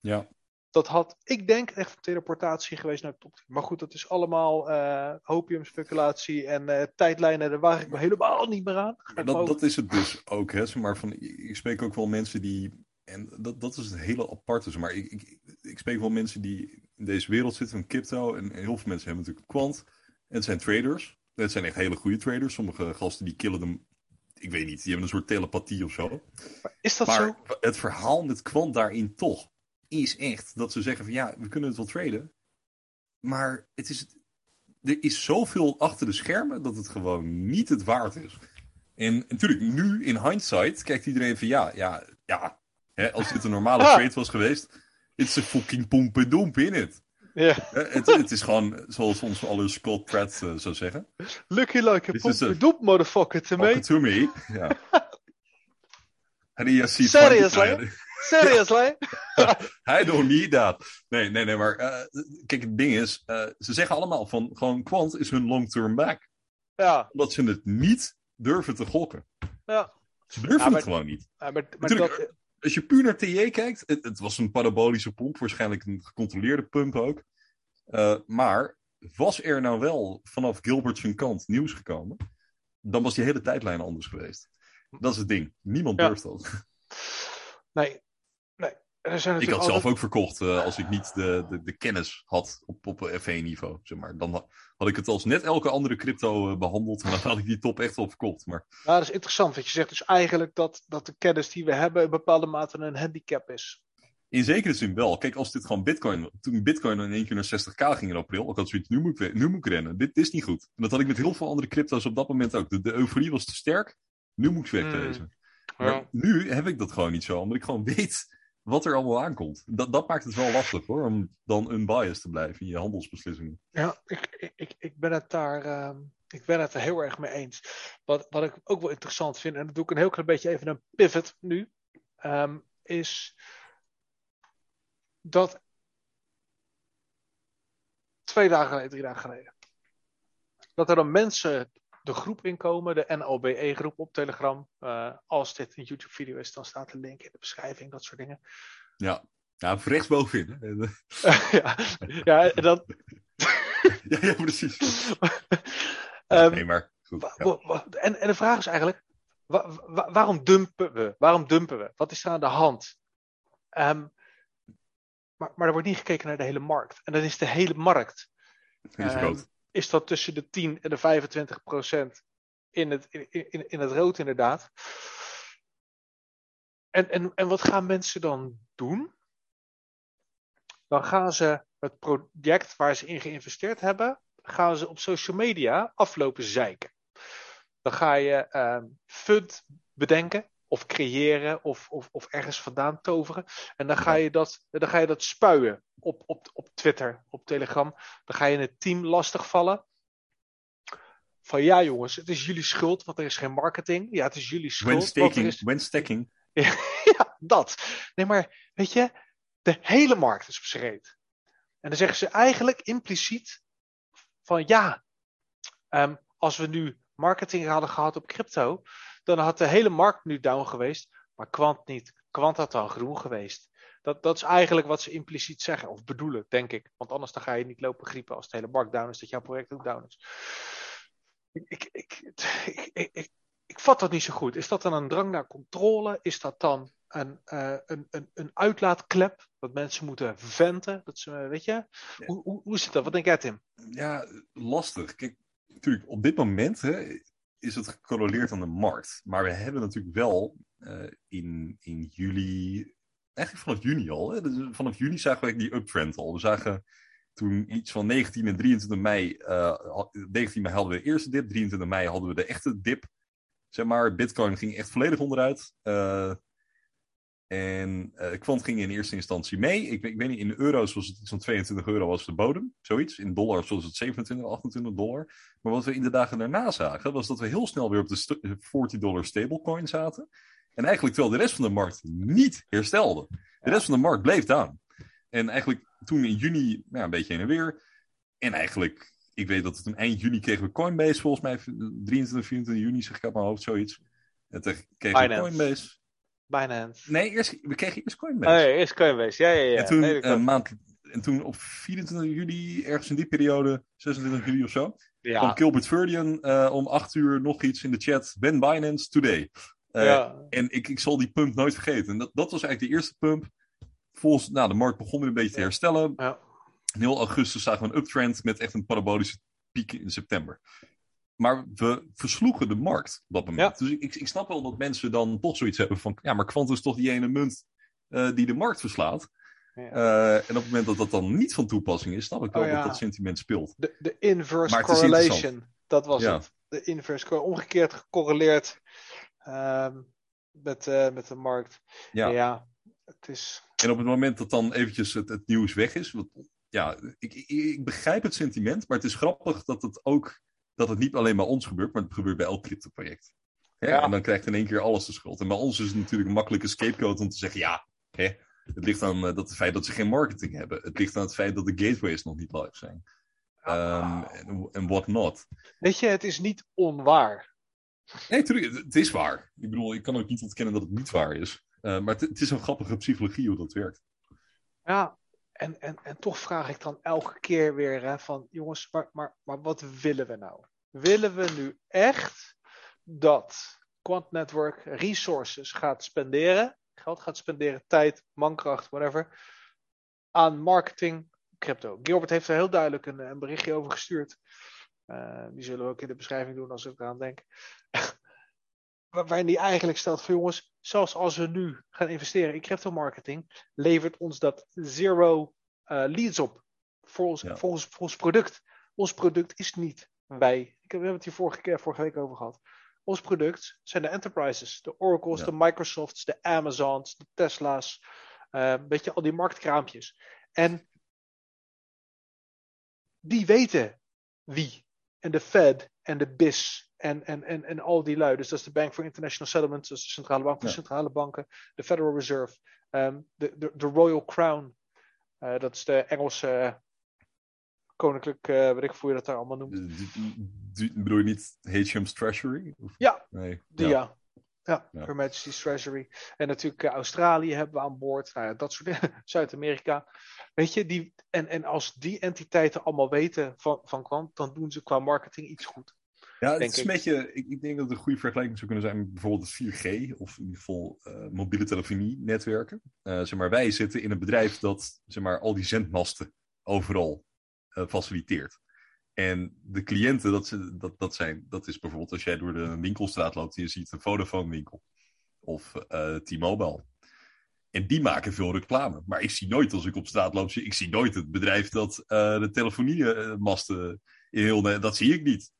Ja. Dat had, ik denk, echt een teleportatie geweest naar de top 10. Maar goed, dat is allemaal uh, hopium speculatie en uh, tijdlijnen. Daar waag ik me helemaal niet meer aan. Dat, dat is het dus ook. Hè? Maar van, ik spreek ook wel mensen die en dat, dat is het hele aparte. Maar ik, ik, ik spreek wel mensen die in deze wereld zitten van crypto. En heel veel mensen hebben natuurlijk kwant. En het zijn traders. Het zijn echt hele goede traders. Sommige gasten die killen hem. Ik weet niet, die hebben een soort telepathie of zo. Maar is dat maar zo? het verhaal met kwant daarin toch is echt dat ze zeggen van ja, we kunnen het wel traden. Maar het is, er is zoveel achter de schermen dat het gewoon niet het waard is. En natuurlijk, nu in hindsight kijkt iedereen van ja, ja, ja, Hè, als dit een normale Ah. trade was geweest, it's a fucking pompedomp in it. Ja. Het, het is gewoon, zoals ons alle Scott Pratt uh, zou zeggen. Lucky like a Dit is pomp een- doep, motherfucker, to me. to me. Ja. He has Seriously? Seriously? I don't need that. Nee, nee, nee, maar eh, kijk, het ding is, eh, ze zeggen allemaal van, gewoon Quant is hun long-term back. Ja, Omdat ze het niet durven te gokken. ja. Ze durven Ja, maar- het gewoon niet. Ja, maar, maar Natuurlijk, dat, Als je puur naar TJ kijkt, het, het was een parabolische pomp, waarschijnlijk een gecontroleerde pump ook. Eh, maar was er nou wel vanaf Gilbert zijn kant nieuws gekomen, dan was die hele tijdlijn anders geweest. Dat is het ding. Niemand Ja. durft dat. nee, nee. Er zijn Ik had zelf ook verkocht eh, als ik niet de, de, de kennis had op, op F1-niveau. Zeg maar. Dan had ik het als net elke andere crypto eh, behandeld en dan had ik die top echt wel verkocht. Maar Ja, dat is interessant. Want je zegt dus eigenlijk dat, dat de kennis die we hebben in bepaalde mate een handicap is. in zekere zin wel. Kijk, als dit gewoon Bitcoin. Toen Bitcoin in één keer naar 60k ging in april. Ik had zoiets, nu moet ik, nu moet ik rennen. Dit is niet goed. En dat had ik met heel veel andere crypto's op dat moment ook. De, de euforie was te sterk. Nu moet ik wegwezen. Maar nu heb ik dat gewoon niet zo. Omdat ik gewoon weet wat er allemaal aankomt. Dat, dat maakt het wel lastig hoor. Om dan unbiased te blijven in je handelsbeslissingen. Ja, ik, ik, ik, ben het daar. ehm, ik ben het er heel erg mee eens. Wat, wat ik ook wel interessant vind, en dat doe ik een heel klein beetje even een pivot nu, ehm, is dat twee dagen geleden, drie dagen geleden, dat er dan mensen de groep inkomen, de NLBE-groep op Telegram. Uh, als dit een YouTube-video is, dan staat de link in de beschrijving, dat soort dingen. Ja, ja rechtsbovenin. ja, ja, dan... ja, ja, precies. um, nee, maar goed, ja. en, en de vraag is eigenlijk, wa wa waarom dumpen we? Waarom dumpen we? Wat is er aan de hand? Um, maar, maar er wordt niet gekeken naar de hele markt. En dan is de hele markt. Um, is dat tussen de 10 en de 25 procent in het, in, in, in het rood inderdaad. En, en, en wat gaan mensen dan doen? Dan gaan ze het project waar ze in geïnvesteerd hebben, gaan ze op social media aflopen zeiken. Dan ga je uh, fund bedenken of creëren of, of, of ergens vandaan toveren. En dan ga je dat, dan ga je dat spuien op, op, op Twitter, op Telegram. Dan ga je het team lastigvallen. Van ja jongens, het is jullie schuld, want er is geen marketing. Ja, het is jullie schuld. When staking. Is... When staking. ja, dat. Nee, maar weet je, de hele markt is reet. En dan zeggen ze eigenlijk impliciet van ja, um, als we nu marketing hadden gehad op crypto, dan had de hele markt nu down geweest, maar kwant niet. Kwant had dan groen geweest. Dat, dat is eigenlijk wat ze impliciet zeggen, of bedoelen, denk ik. Want anders dan ga je niet lopen griepen als de hele markt down is, dat jouw project ook down is. Ik, ik, ik, ik, ik, ik vat dat niet zo goed. Is dat dan een drang naar controle? Is dat dan een, uh, een, een, een uitlaatklep? Dat mensen moeten venten? Dat ze, weet je? Ja. Hoe, hoe, hoe zit dat? Wat denk jij, Tim? Ja, lastig. Kijk, natuurlijk, op dit moment hè, is het gecorreleerd aan de markt. Maar we hebben natuurlijk wel uh, in, in juli, eigenlijk vanaf juni al, hè, dus vanaf juni zagen we die uptrend al. We zagen toen iets van 19 en 23 mei, uh, 19 mei hadden we de eerste dip, 23 mei hadden we de echte dip. Zeg maar, Bitcoin ging echt volledig onderuit. Uh, en uh, Quant ging in eerste instantie mee. Ik, ik weet niet, in euro's was het iets van 22 euro was de bodem. Zoiets. In dollars was het 27, 28 dollar. Maar wat we in de dagen daarna zagen, was dat we heel snel weer op de 40 dollar stablecoin zaten. En eigenlijk terwijl de rest van de markt niet herstelde. De rest van de markt bleef down. En eigenlijk toen in juni, nou, een beetje heen en weer. En eigenlijk, ik weet dat het toen eind juni kregen we Coinbase, volgens mij 23, 24 juni, zeg ik uit mijn hoofd, zoiets. En toen kregen we Coinbase. Binance. Nee, eerst, we kregen eerst Coinbase. Oh, ja, eerst Coinbase, ja, ja, ja. En toen, nee, uh, maand, en toen op 24 juli, ergens in die periode, 26 juli of zo, ja. kwam Gilbert Verdian uh, om 8 uur nog iets in de chat. Ben Binance today. Uh, ja. En ik, ik zal die pump nooit vergeten. En dat, dat was eigenlijk de eerste pump. Volgens, nou, de markt begon weer een beetje te herstellen. Ja. In heel augustus zagen we een uptrend met echt een parabolische piek in september. Maar we versloegen de markt op dat moment. Ja. Dus ik, ik, snap wel dat mensen dan toch zoiets hebben van... Ja, maar kwant is toch die ene munt uh, die de markt verslaat. Ja. Uh, en op het moment dat dat dan niet van toepassing is... snap ik wel oh, ja. dat dat sentiment speelt. De, de inverse correlation, dat was het. De inverse omgekeerd gecorreleerd uh, met, uh, met de markt. Ja. ja, het is... En op het moment dat dan eventjes het, het nieuws weg is... Wat, ja, ik, ik, ik begrijp het sentiment, maar het is grappig dat het ook dat het niet alleen bij ons gebeurt, maar het gebeurt bij elk crypto-project. Ja. En dan krijgt in één keer alles de schuld. En bij ons is het natuurlijk een makkelijke scapegoat om te zeggen: ja, hè, het ligt aan uh, dat het feit dat ze geen marketing hebben. Het ligt aan het feit dat de gateways nog niet live zijn. Um, en, what not. Weet je, het is niet onwaar. Nee, natuurlijk, het is waar. Ik bedoel, ik kan ook niet ontkennen dat het niet waar is. Uh, maar het, het, is een grappige psychologie hoe dat werkt. Ja, en, en, en toch vraag ik dan elke keer weer hè, van jongens, maar, maar, maar wat willen we nou? Willen we nu echt dat Quant Network resources gaat spenderen, geld gaat spenderen, tijd, mankracht, whatever, aan marketing crypto? Gilbert heeft er heel duidelijk een, een berichtje over gestuurd. Uh, die zullen we ook in de beschrijving doen als ik eraan denk. waarin die eigenlijk stelt van jongens, zelfs als we nu gaan investeren in crypto marketing, levert ons dat zero uh, leads op voor ons, Ja. voor, ons, voor ons product. Ons product is niet wij. Ik heb, we hebben het hier vorige, keer, vorige week over gehad. Ons product zijn de enterprises, de Oracles, Ja. de Microsofts, de Amazons, de Tesla's, uh, weet je, al die marktkraampjes. En die weten wie. En de Fed en de BIS en, en, en, en al die lui. Dus dat is de Bank for International Settlements, de centrale bank voor Ja. centrale banken, de Federal Reserve, ehm, de, de, de Royal Crown, eh, dat is de Engelse eh, koninklijk, eh weet ik hoe je dat daar allemaal noemt. Die- die- Bedoel je niet HM's Treasury? Of- Ja, Nee. die ja. Ja, Ja. Her Majesty's Treasury. En natuurlijk eh, Australië hebben we aan boord. Nou ja, dat soort dingen. Zuid-Amerika. Weet je, die, en, en als die entiteiten allemaal weten van, van kwant, dan doen ze qua marketing iets goed. Ja, het is een ik. beetje, ik, ik denk dat het een goede vergelijking zou kunnen zijn met bijvoorbeeld het 4G of in ieder geval eh, mobiele telefonie-netwerken. Eh, zeg maar, wij zitten in een bedrijf dat zeg maar, al die zendmasten overal faciliteert. En de cliënten, dat, ze- dat, dat, zijn, dat is bijvoorbeeld als jij door de winkelstraat loopt en je ziet een Vodafone-winkel of eh, T-Mobile. En die maken veel reclame. Maar ik zie nooit, als ik op straat loop, ik zie nooit het bedrijf dat eh, de telefoniemasten in heel Dat zie ik niet.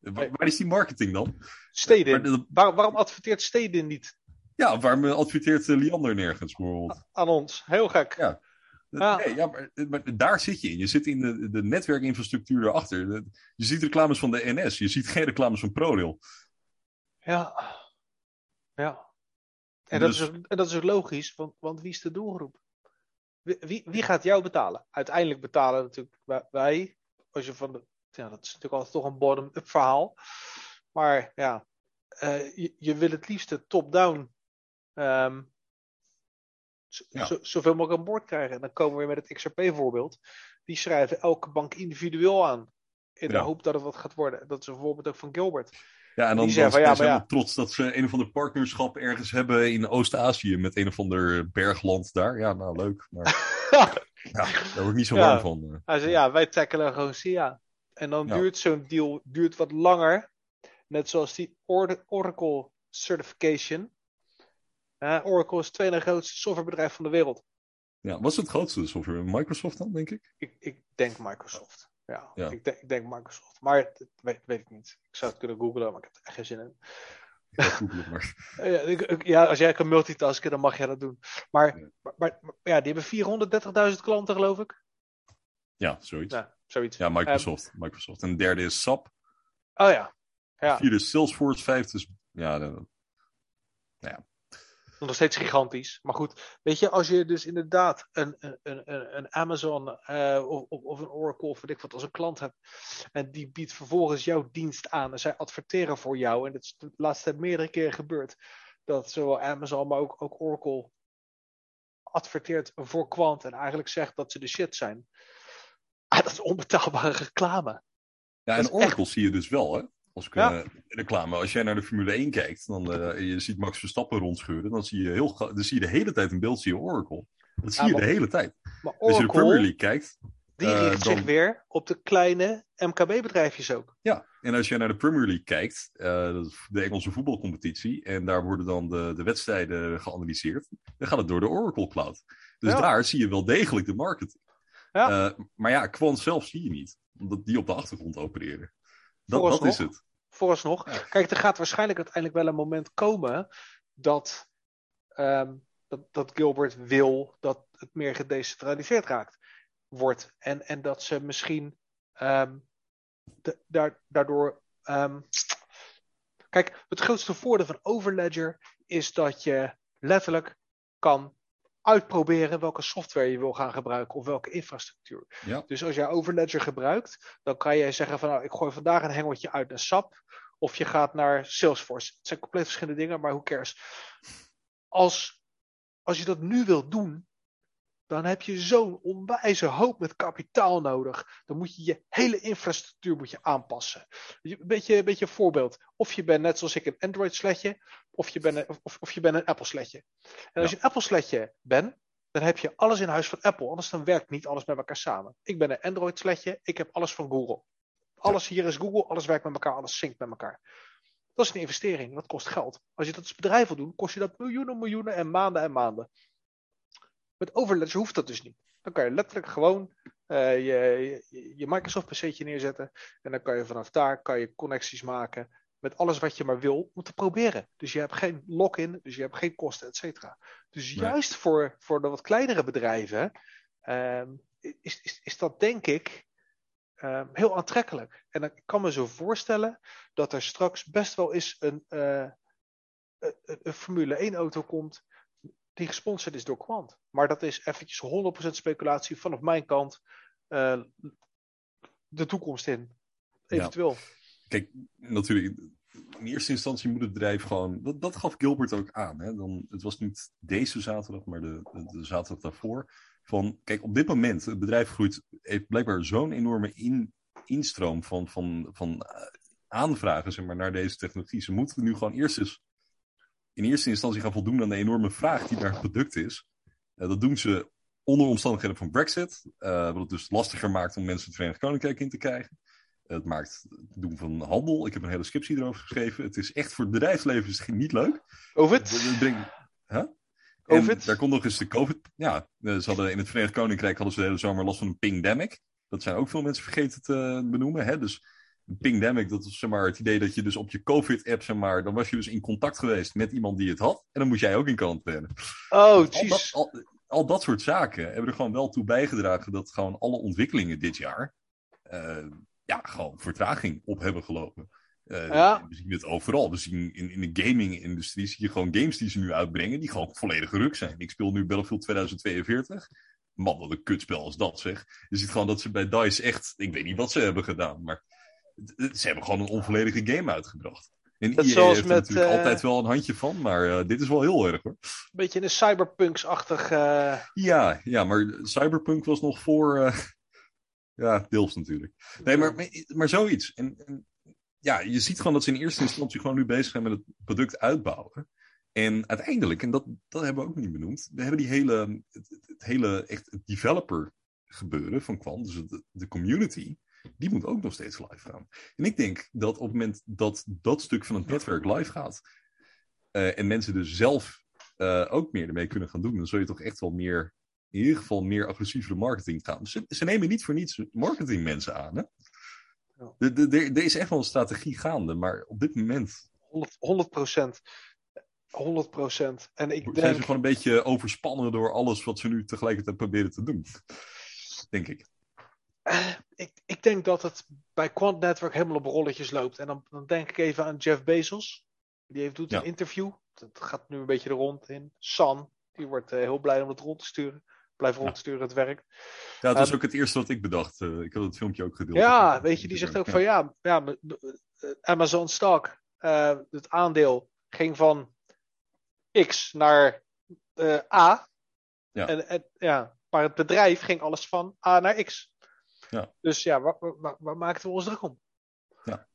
Waar is die marketing dan? Steden. Maar dat- Waar, waarom adverteert Steden niet ja, waarom adverteert eh, Liander nergens bijvoorbeeld? aan ons? Heel gek. Ja. Ja. Nee, ja, maar, maar daar zit je in. Je zit in de, de netwerkinfrastructuur erachter. Je ziet reclames van de NS. Je ziet geen reclames van ProRail. Ja. Ja. En, dat Dus- is, ook- en dat is ook logisch, want, want wie is de doelgroep? Wie, wie, wie gaat jou betalen? Uiteindelijk betalen natuurlijk wij-. Als je van de, ja, dat is natuurlijk altijd toch een bottom-up verhaal. Maar ja, eh, je, je wil het liefst de top-down zo- Ja. zoveel mogelijk aan boord krijgen. En dan komen we weer met het XRP-voorbeeld. Die schrijven elke bank individueel aan. In de Ja. hoop dat het wat gaat worden. Dat is een voorbeeld ook van Gilbert. Ja, en dan, Die dan van, ja, zijn ze ja. helemaal trots dat ze een of ander partnerschap ergens hebben in Oost-Azië met een of ander bergland daar. Ja, nou leuk. Maar ja, daar word ik niet zo warm van. eh. Hij zei, ja, wij tackelen gewoon SIA. En dan duurt zo'n deal duurt wat langer. Net zoals die Or- Oracle Certification. Eh, Oracle is het tweede grootste softwarebedrijf van de wereld. Ja, was het grootste software? Microsoft dan, denk ik? Ik, ik denk Microsoft. Ja, Ja. Ik, denk, ik denk Microsoft. Maar dat weet, weet ik niet. Ik zou het kunnen googlen, maar ik heb er echt geen zin in. Ja, ja, als jij kan multitasken, dan mag jij dat doen. Maar, Ja. maar, ja, die hebben 430.000 klanten, geloof ik. Ja, zoiets. Ja, zoiets. Ja, Microsoft. Microsoft. En de derde is SAP. Oh ja. ja. Vierde is Salesforce. Vijfde is... Ja, de- nog steeds gigantisch. Maar goed, weet je, als je dus inderdaad een, een, een, een Amazon eh, of, of- een Oracle of weet ik wat als een klant hebt. En die biedt vervolgens jouw dienst aan. En zij adverteren voor jou. En dat is de laatste meerdere keren gebeurd. Dat zowel Amazon, maar ook, ook Oracle adverteert voor kwant. En eigenlijk zegt dat ze de shit zijn. Ah, dat is onbetaalbare reclame. Ja, en echt- Oracle zie je dus wel, hè? Als ik, Ja. eh, reclame. Als jij naar de Formule 1 kijkt, dan eh, je ziet Max Verstappen rondscheuren, dan zie je, heel, dan zie je de hele tijd een beeld, zie je Oracle. Dat zie Ja, je de hele tijd. Maar Als je de Premier Oracle, League kijkt, die eh, richt dan- zich weer op de kleine MKB-bedrijfjes ook. ja. En als je naar de Premier League kijkt, de Engelse voetbalcompetitie, en daar worden dan de, de wedstrijden geanalyseerd, dan gaat het door de Oracle Cloud. Dus Ja. daar zie je wel degelijk de marketing. Ja. Maar ja, Quant zelf zie je niet, omdat die op de achtergrond opereren. Dat, dat Vooralsnog. is het. vooralsnog. Ja. Kijk, er gaat waarschijnlijk uiteindelijk wel een moment komen dat, ehm, dat, dat Gilbert wil dat het meer gedecentraliseerd raakt wordt. En, en dat ze misschien ehm, de- daar, daardoor. ehm, kijk, het grootste voordeel van Overledger is dat je letterlijk kan uitproberen welke software je wil gaan gebruiken of welke infrastructuur. Ja. Dus als jij Overledger gebruikt, dan kan jij zeggen van nou, ik gooi vandaag een hengeltje uit naar SAP. Of je gaat naar Salesforce. Het zijn compleet verschillende dingen, maar who cares. Als, als je dat nu wilt doen, dan heb je zo'n onwijze hoop met kapitaal nodig. Dan moet je je hele infrastructuur moet je aanpassen. Een beetje, een beetje een voorbeeld. Of je bent net zoals ik een Android sletje, of je bent een, of, of je bent een Apple sletje. En als je een Apple sletje bent, dan heb je alles in huis van Apple. Anders dan werkt niet alles met elkaar samen. Ik ben een Android sletje, ik heb alles van Google. Alles hier is Google, alles werkt met elkaar, alles synct met elkaar. Dat is een investering, dat kost geld. Als je dat als bedrijf wil doen, kost je dat miljoenen, miljoenen en maanden en maanden. Met Overledger hoeft dat dus niet. Dan kan je letterlijk gewoon uh, je, je, je Microsoft PC'tje neerzetten. En dan kan je vanaf daar kan je connecties maken met alles wat je maar wil om te proberen. Dus je hebt geen lock-in, dus je hebt geen kosten, et cetera. Dus Nee. juist voor, voor de wat kleinere bedrijven um, is, is, is dat denk ik uh, heel aantrekkelijk. En ik kan me zo voorstellen dat er straks best wel eens een, uh, een, een Formule 1 auto komt die gesponsord is door Quant. Maar dat is eventjes 100% speculatie vanaf mijn kant uh, de toekomst in. Eventueel. Ja. Kijk, natuurlijk, in eerste instantie moet het bedrijf gewoon. Dat, dat gaf Gilbert ook aan. Hè? Dan, het was niet deze zaterdag, maar de, de, de, zaterdag daarvoor. Van kijk, op dit moment, het bedrijf groeit, heeft blijkbaar zo'n enorme in, instroom van, van, van uh, aanvragen zeg maar, naar deze technologie. Ze moeten nu gewoon eerst eens in eerste instantie gaan voldoen aan de enorme vraag die naar het product is. Uh, dat doen ze onder omstandigheden van Brexit, uh, wat het dus lastiger maakt om mensen het Verenigd Koninkrijk in te krijgen. Het maakt het doen van handel. Ik heb een hele scriptie erover geschreven. Het is echt voor het bedrijfsleven is het niet leuk. COVID? Breng... Huh? COVID? daar komt nog eens de COVID. Ja, ze hadden in het Verenigd Koninkrijk hadden ze de hele zomer last van een pingdemic. Dat zijn ook veel mensen vergeten te benoemen. Hè? Dus pingdemic, dat is zeg maar, het idee dat je dus op je COVID-app, zeg maar, dan was je dus in contact geweest met iemand die het had. En dan moest jij ook in quarantaine. Oh, al, dat, al, al, dat soort zaken hebben er gewoon wel toe bijgedragen dat gewoon alle ontwikkelingen dit jaar uh, ja, gewoon vertraging op hebben gelopen. Uh, ja. We zien het overal. We zien in, in de gaming-industrie zie je gewoon games die ze nu uitbrengen, die gewoon volledig ruk zijn. Ik speel nu Battlefield 2042. Man, wat een kutspel is dat zeg. Je ziet gewoon dat ze bij DICE echt, ik weet niet wat ze hebben gedaan, maar ze hebben gewoon een onvolledige game uitgebracht. En dat EA heeft er natuurlijk uh, altijd wel een handje van, maar uh, dit is wel heel erg hoor. Een beetje een cyberpunks-achtig... Uh... Ja, ja, maar cyberpunk was nog voor... ja, deels natuurlijk. Nee, maar, maar zoiets. En, en, ja, je ziet gewoon dat ze in eerste instantie gewoon nu bezig zijn met het product uitbouwen. En uiteindelijk, en dat, dat hebben we ook niet benoemd, we hebben die hele, het, het hele echt developer gebeuren van Quant, dus de, de community, die moet ook nog steeds live gaan. En ik denk dat op het moment dat dat stuk van het netwerk live gaat, uh, en mensen dus zelf uh, ook meer ermee kunnen gaan doen, dan zul je toch echt wel meer, in ieder geval meer agressievere marketing gaan. Ze, ze nemen niet voor niets marketingmensen aan. Hè? Er is echt wel een strategie gaande, maar op dit moment. 100 procent. 100 procent. En ik denk... Zijn ze gewoon een beetje overspannen door alles wat ze nu tegelijkertijd proberen te doen? Denk ik. Uh, ik, ik, denk dat het bij Quant Network helemaal op rolletjes loopt. En dan, dan denk ik even aan Jeff Bezos. Die heeft, doet een interview. Dat gaat nu een beetje de rond in. San, die wordt uh, heel blij om het rond te sturen. Blijf rond te sturen, het werkt. Ja, dat was um, ook het eerste wat ik bedacht. Uh, ik had het filmpje ook gedeeld. Ja, weet je, die zegt ook ja. van ja, ja Amazon stock, het aandeel ging van X naar A. Ja. En, en, ja, maar het bedrijf ging alles van A naar X. Ja. Dus ja, waar, waar, waar maakten we ons druk om? Ja.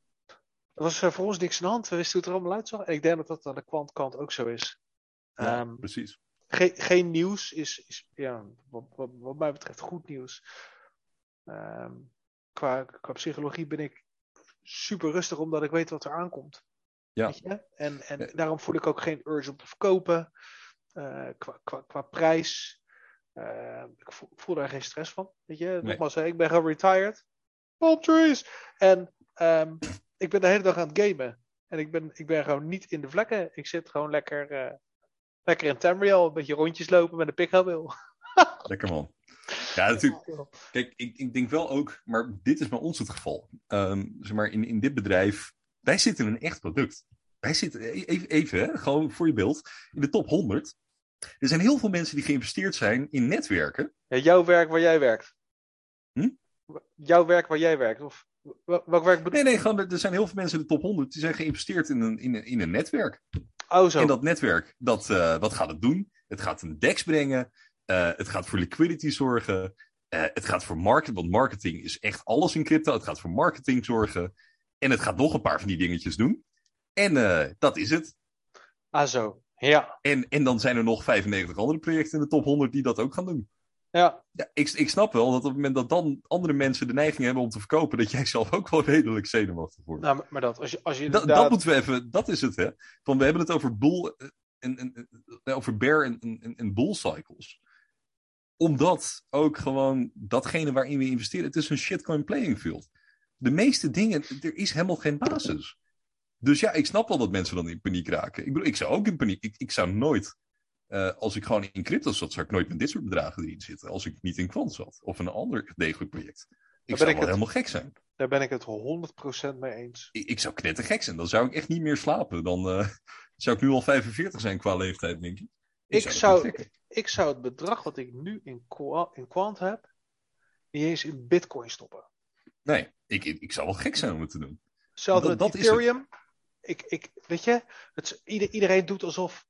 Er was uh, voor ons niks aan de hand. We wisten hoe het er allemaal uitzag. En ik denk dat dat aan de kwantkant ook zo is. Ja, um, precies. Ge geen nieuws is, is ja, wat, wat, wat, mij betreft goed nieuws. Um, qua, qua psychologie ben ik super rustig omdat ik weet wat er aankomt. Ja. Weet je? En, en daarom voel ik ook geen urge om te verkopen. Uh, qua, qua, qua prijs. Uh, ik voel, voel, daar geen stress van. Weet je, nee. nogmaals, ik ben gewoon retired. Palm trees! En um, ik ben de hele dag aan het gamen. En ik ben, ik ben gewoon niet in de vlekken. Ik zit gewoon lekker, uh, lekker in Tamriel, een beetje rondjes lopen met een pikhouweel. lekker man. Ja, natuurlijk. Kijk, ik, ik denk wel ook, maar dit is bij ons het geval. Um, zeg maar, in, in dit bedrijf, wij zitten in een echt product. Wij zitten, e-, even, even hè, gewoon voor je beeld, in de top 100 er zijn heel veel mensen die geïnvesteerd zijn in netwerken. Ja, jouw werk waar jij werkt. Hm? Jouw werk waar jij werkt? Of welk werk bedoel Nee, nee, gewoon, er zijn heel veel mensen in de top 100 die zijn geïnvesteerd in een, in een, in een netwerk. Oh, zo. En dat netwerk, dat, uh, wat gaat het doen? Het gaat een DEX brengen. Uh, het gaat voor liquidity zorgen. Uh, het gaat voor marketing, want marketing is echt alles in crypto. Het gaat voor marketing zorgen. En het gaat nog een paar van die dingetjes doen. En dat is het. Ah, zo. Ja. En, en dan zijn er nog 95 andere projecten in de top 100 die dat ook gaan doen. Ja. ja ik, ik snap wel dat op het moment dat dan andere mensen de neiging hebben om te verkopen, dat jij zelf ook wel redelijk zenuwachtig wordt. Nou, maar dat, als je, als je inderdaad... dat, dat moeten we even, dat is het hè. Van, we hebben het over bull, en, en, over bear en, en, en bull cycles. Omdat ook gewoon datgene waarin we investeren, het is een shitcoin playing field. De meeste dingen, er is helemaal geen basis. Dus ja, ik snap wel dat mensen dan in paniek raken. Ik bedoel, ik zou ook in paniek. Ik, ik zou nooit, uh, als ik gewoon in crypto zat, zou ik nooit met dit soort bedragen erin zitten. Als ik niet in kwant zat. Of een ander degelijk project. Ik zou ik wel het- helemaal gek zijn. Daar ben ik het 100% mee eens. Ik, ik zou knettergek zijn. Dan zou ik echt niet meer slapen. Dan eh, zou ik nu al 45 zijn qua leeftijd, denk ik. Ik zou-. Ik zou het bedrag wat ik nu in, in Quant heb, niet eens in bitcoin stoppen. Nee, ik, ik, ik zou wel gek zijn om het te doen. Hetzelfde Dat- met dat is het. Ethereum. Ik, ik, weet je, het, iedereen doet alsof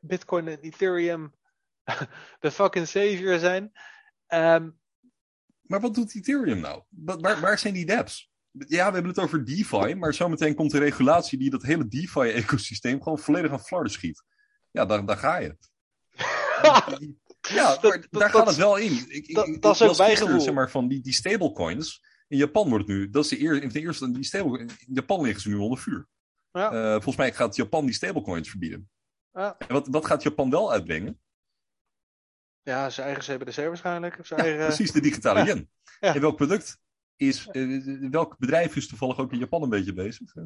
bitcoin en Ethereum de fucking savior zijn. Ehm, Maar wat doet Ethereum nou? Waar, waar zijn die dApps? Ja, we hebben het over DeFi, maar zometeen komt de regulatie die dat hele DeFi-ecosysteem gewoon volledig aan flarden schiet. Ja, daar, daar ga je. Ja, Dat- maar dat- daar dat- gaat het wel in. Ik, dat- ik- dat is ook las mijn gisteren, gevoel. Zeg maar, van die, die stablecoins. In Japan wordt het nu, dat is de, eer, de eerste, die stable, in Japan liggen ze nu onder vuur. Ja. Eh, volgens mij gaat Japan die stablecoins verbieden. Ja. En wat, wat gaat Japan wel uitbrengen? ja, zijn eigen CBDC waarschijnlijk. Of zijn Ja, eigen... precies, de digitale yen. En welk product is, eh, welk bedrijf is toevallig ook in Japan een beetje bezig? Eh,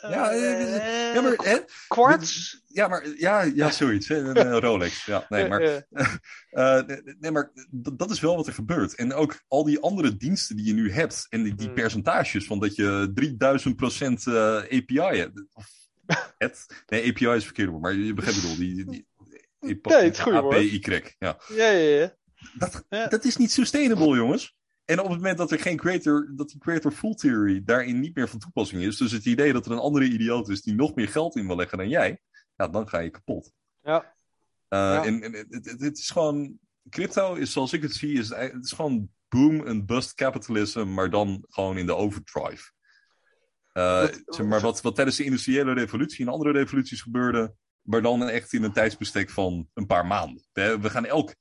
Ja, eh, Ja, maar, hè? Quartz? Ja, maar ja, ja zoiets. Hè? Een Rolex. Ja, nee, maar, nee, maar dat is wel wat er gebeurt. En ook al die andere diensten die je nu hebt. En die, die Hmm. percentages van dat je 3000% eh API hebt. Het? Nee, API is het verkeerde woord. Maar je begrijpt het wel. Die, die, die, Nee, het is het goede woord. API, ja. ja, ja, ja. Dat, Ja. dat is niet sustainable, jongens. En op het moment dat er geen creator, dat die creator full theory daarin niet meer van toepassing is, dus het idee dat er een andere idioot is die nog meer geld in wil leggen dan jij, ja, dan ga je kapot. Ja. Eh, Ja. En, en het, het- het is gewoon, crypto is zoals ik het zie, is, het is gewoon boom en bust capitalism, maar dan gewoon in de overdrive. Eh, Dat- zeg maar wat, wat tijdens de industriële revolutie en andere revoluties gebeurde, maar dan echt in een tijdsbestek van een paar maanden. We gaan elk,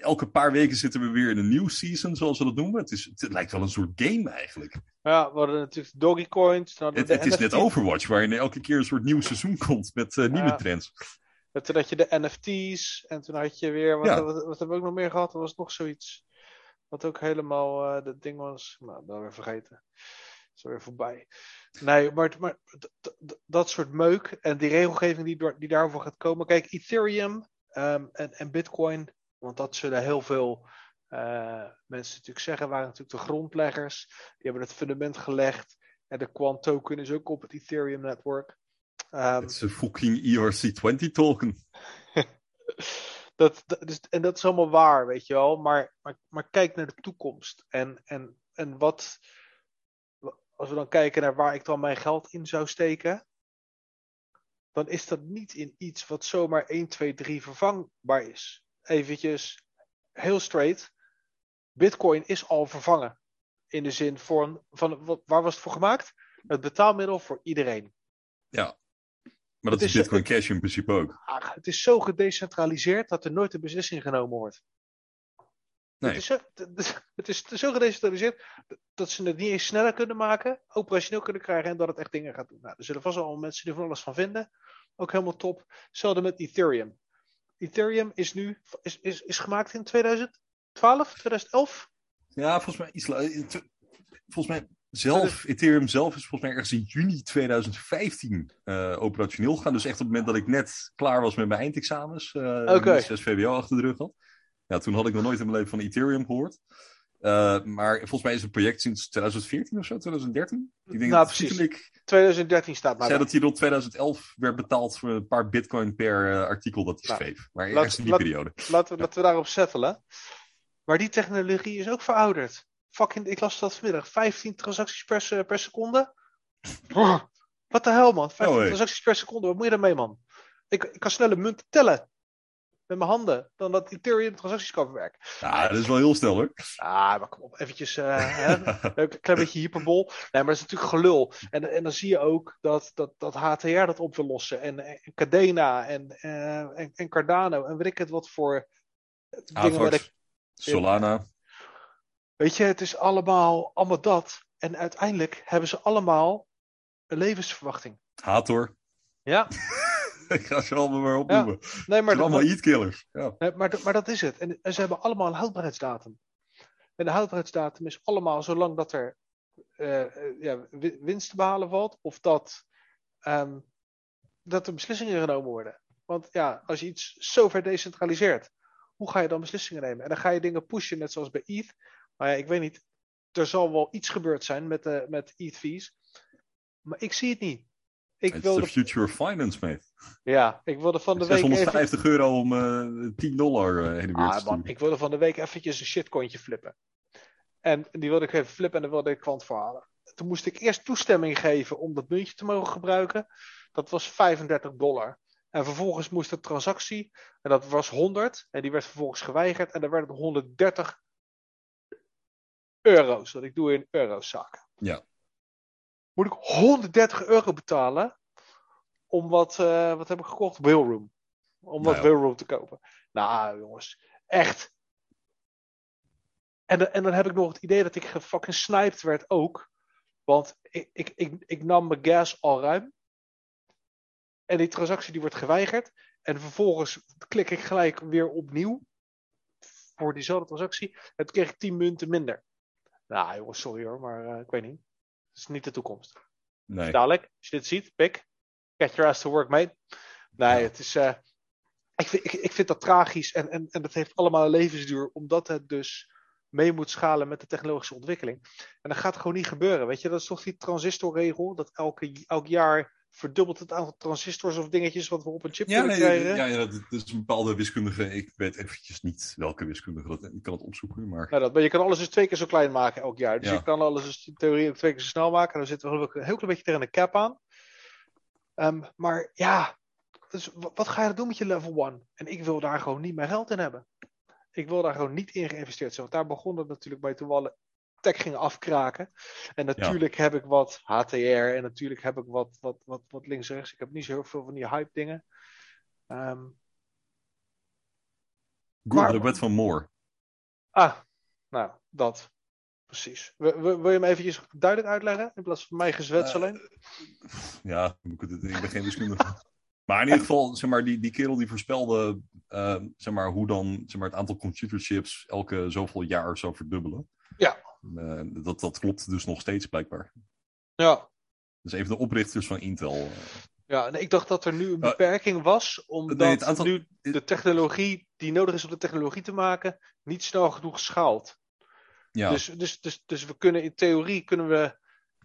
elke paar weken zitten we weer in een nieuw season, zoals we dat noemen. Het, is, het lijkt wel een soort game eigenlijk. Ja, we hadden natuurlijk Dogecoins. dan Het, het is net. Overwatch, waarin elke keer een soort nieuw seizoen komt met eh, nieuwe Ja. trends. En Toen had je de NFT's. En toen had je weer. Wat, Ja. wat, wat hebben we ook nog meer gehad? Er was nog zoiets. Wat ook helemaal eh dat ding was. Nou, dat weer vergeten. Is weer voorbij. Nee, maar, maar dat soort meuk. En die regelgeving die, door, die daarvoor gaat komen. Kijk, Ethereum ehm, en, en Bitcoin. Want dat zullen heel veel eh, mensen natuurlijk zeggen. Waren natuurlijk de grondleggers. Die hebben het fundament gelegd. En de Quant token is ook op het Ethereum network. Ehm, Het is een fucking E ERC20 token. dat, dat, dus, en dat is allemaal waar, weet je wel. Maar, maar, maar kijk naar de toekomst. En, en, en wat. Als we dan kijken naar waar ik dan mijn geld in zou steken. Dan is dat niet in iets wat zomaar 1, 2, 3 vervangbaar is. Eventjes heel straight. Bitcoin is al vervangen. In de zin van, van wat, waar was het voor gemaakt? Het betaalmiddel voor iedereen. Maar dat Het is Bitcoin Cash in principe ook. Ah, het is zo gedecentraliseerd dat er nooit een beslissing genomen wordt. Nee. Het, is zo, het is zo gedecentraliseerd dat ze het niet eens sneller kunnen maken, operationeel kunnen krijgen en dat het echt dingen gaat doen. Nou, er zullen vast wel mensen die er van alles van vinden. Ook helemaal top. Hetzelfde met Ethereum. Ethereum is nu is, is, is gemaakt in 2012, 2011. Ja, volgens mij, iets, eh, volgens mij zelf, Ethereum zelf is volgens mij ergens in juni 2015 eh, operationeel gegaan. Dus echt op het moment dat ik net klaar was met mijn eindexamens. eh Oké. net 6 VWO achter de rug had. Ja, toen had ik nog nooit in mijn leven van Ethereum gehoord. Eh, maar volgens mij is het project sinds 2014 of zo, 2013. Ik denk Nou, dat precies. Tietelijk 2013 staat maar. zei dat hij rond 2011 werd betaald voor een paar bitcoin per eh, artikel dat hij Nou, schreef. Maar laat- ergens in die laat- periode. Laten we, laten we daarop settelen. Maar die technologie is ook verouderd. Fucking, ik las dat vanmiddag. 15 transacties per, per seconde. Brr, Wat de hel, man. 15 Oh, hey. transacties per seconde. Wat moet je daarmee, man? Ik, ik kan sneller munten tellen. Met mijn handen. Dan dat Ethereum transacties kan verwerken. Ja, dat is wel heel snel hoor. Ah, maar kom op. Eventjes, eh, een klein beetje hyperbol. Nee, maar dat is natuurlijk gelul. En, en dan zie je ook dat, dat, dat HTR dat op wil lossen. En, en Cadena en, eh, en, en Cardano. En weet ik het wat voor dingen waar ik Solana. Weet je, het is allemaal, allemaal dat. En uiteindelijk hebben ze allemaal een levensverwachting. Hathor. Ja, Ik ga ze allemaal maar opnoemen. nee, Het maar, zijn allemaal eat-killers. Ja. nee, maar, maar dat is het. En, en ze hebben allemaal een houdbaarheidsdatum. En de houdbaarheidsdatum is allemaal zolang dat er eh, ja, wi- winst te behalen valt. Of dat, ehm, dat er beslissingen genomen worden. Want ja, als je iets zo ver decentraliseert, hoe ga je dan beslissingen nemen? En dan ga je dingen pushen, net zoals bij ETH. Maar ja, ik weet niet. Er zal wel iets gebeurd zijn met, de met ETH fees. Maar ik zie het niet. Ik wilde, de future finance, mate. ja, ik wilde van de week even... 650 euro om eh 10 dollar eh, heen Ah, man, ik wilde van de week eventjes een shitcointje flippen. En die wilde ik even flippen en dan wilde ik kwant verhalen. Toen moest ik eerst toestemming geven om dat muntje te mogen gebruiken. Dat was 35 dollar. En vervolgens moest de transactie, en dat was 100, en die werd vervolgens geweigerd. En dan werd het 130 euro's. Dat ik doe in euro's zaken. Ja. Moet ik 130 euro betalen om wat, eh, wat heb ik gekocht? Whaleroom. Om wat Nou ja. Whaleroom te kopen. Nou, jongens, echt. En, dan- en dan heb ik nog het idee dat ik gefucking sniped werd ook. Want ik, ik, ik, ik nam mijn gas al ruim. En die transactie die wordt geweigerd. En vervolgens klik ik gelijk weer opnieuw. Voor diezelfde transactie. En toen kreeg ik 10 munten minder. Nou jongens, sorry hoor, maar eh, ik weet niet. Het is niet de toekomst. Nee. Dadelijk, als je dit ziet, pik. Get your ass to work, mate. Nee, het is. eh, ik, vind, ik, ik vind dat tragisch en, en, en dat heeft allemaal een levensduur, omdat het dus mee moet schalen met de technologische ontwikkeling. En dat gaat gewoon niet gebeuren. Weet je, dat is toch die transistorregel, dat elke, elk jaar verdubbelt het aantal transistors of dingetjes wat we op een chip Ja, kunnen nee, krijgen. ja, ja, dat, is een bepaalde wiskundige. Ik weet eventjes niet welke wiskundige dat Ik kan het opzoeken, maar... Nou, dat, maar je kan alles dus twee keer zo klein maken elk jaar. Dus Ja. je kan alles dus in theorie ook twee keer zo snel maken. En dan zitten we een heel klein beetje tegen de cap aan. Ehm, maar ja, dus wa- wat ga je doen met je level 1? En ik wil daar gewoon niet meer geld in hebben. Ik wil daar gewoon niet in geïnvesteerd zijn. Want daar begon het natuurlijk bij toen we alle tech gingen afkraken. En natuurlijk heb ik wat HTR en natuurlijk heb ik wat, wat, wat, wat links en rechts. Ik heb niet zo heel veel van die hype dingen. Ehm, Google, de wet van Moore. Ah, nou, dat. Precies. Wil, je hem eventjes duidelijk uitleggen? In plaats van mij gezwets Eh, alleen? Ja, ik ben geen wiskundige. Maar in ieder geval, zeg maar, die, die kerel die voorspelde eh, zeg maar, hoe dan zeg maar, het aantal computerchips elke zoveel jaar zou verdubbelen. Ja. Eh, dat, dat klopt dus nog steeds blijkbaar. Ja. Dus even de oprichters van Intel. eh, Ja, en ik dacht dat er nu een beperking was, omdat nee, aantal- nu de technologie die nodig is om de technologie te maken, niet snel genoeg schaalt. ja, Dus, dus, dus, dus we kunnen in theorie kunnen we,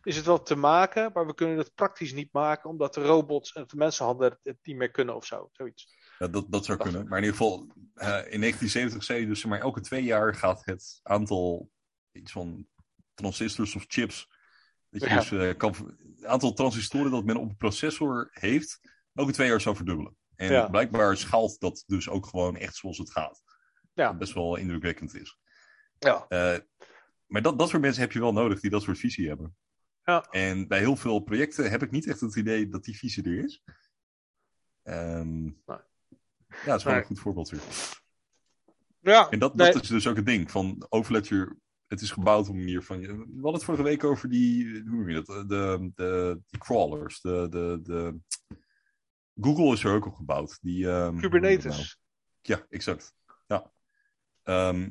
is het wel te maken, maar we kunnen het praktisch niet maken, omdat de robots en de mensenhanden het, niet meer kunnen of zo. Zoiets. ja, dat, dat zou kunnen. Maar in ieder geval, eh, in 1970 zei je dus, maar, elke twee jaar gaat het aantal iets van transistors of chips. Dat je Ja. dus eh, kan, het aantal transistoren dat men op een processor heeft, elke twee jaar zou verdubbelen. En Ja. blijkbaar schaalt dat dus ook gewoon echt zoals het gaat. Ja. Wat best wel indrukwekkend is. Ja. Eh, maar dat, dat soort mensen heb je wel nodig die dat soort visie hebben. Ja. En bij heel veel projecten heb ik niet echt het idee dat die visie er is. Ehm, Ja, het is wel Nee. een goed voorbeeld hier. Ja, En dat, nee, dat is dus ook het ding. Van Overledger, het is gebouwd op een manier van... We hadden het vorige week over die... Hoe noem je dat? De, de, die crawlers. De, de, de... Google is er ook op gebouwd. Die, ehm, nou? Kubernetes. Ja, exact. Ja. Ehm,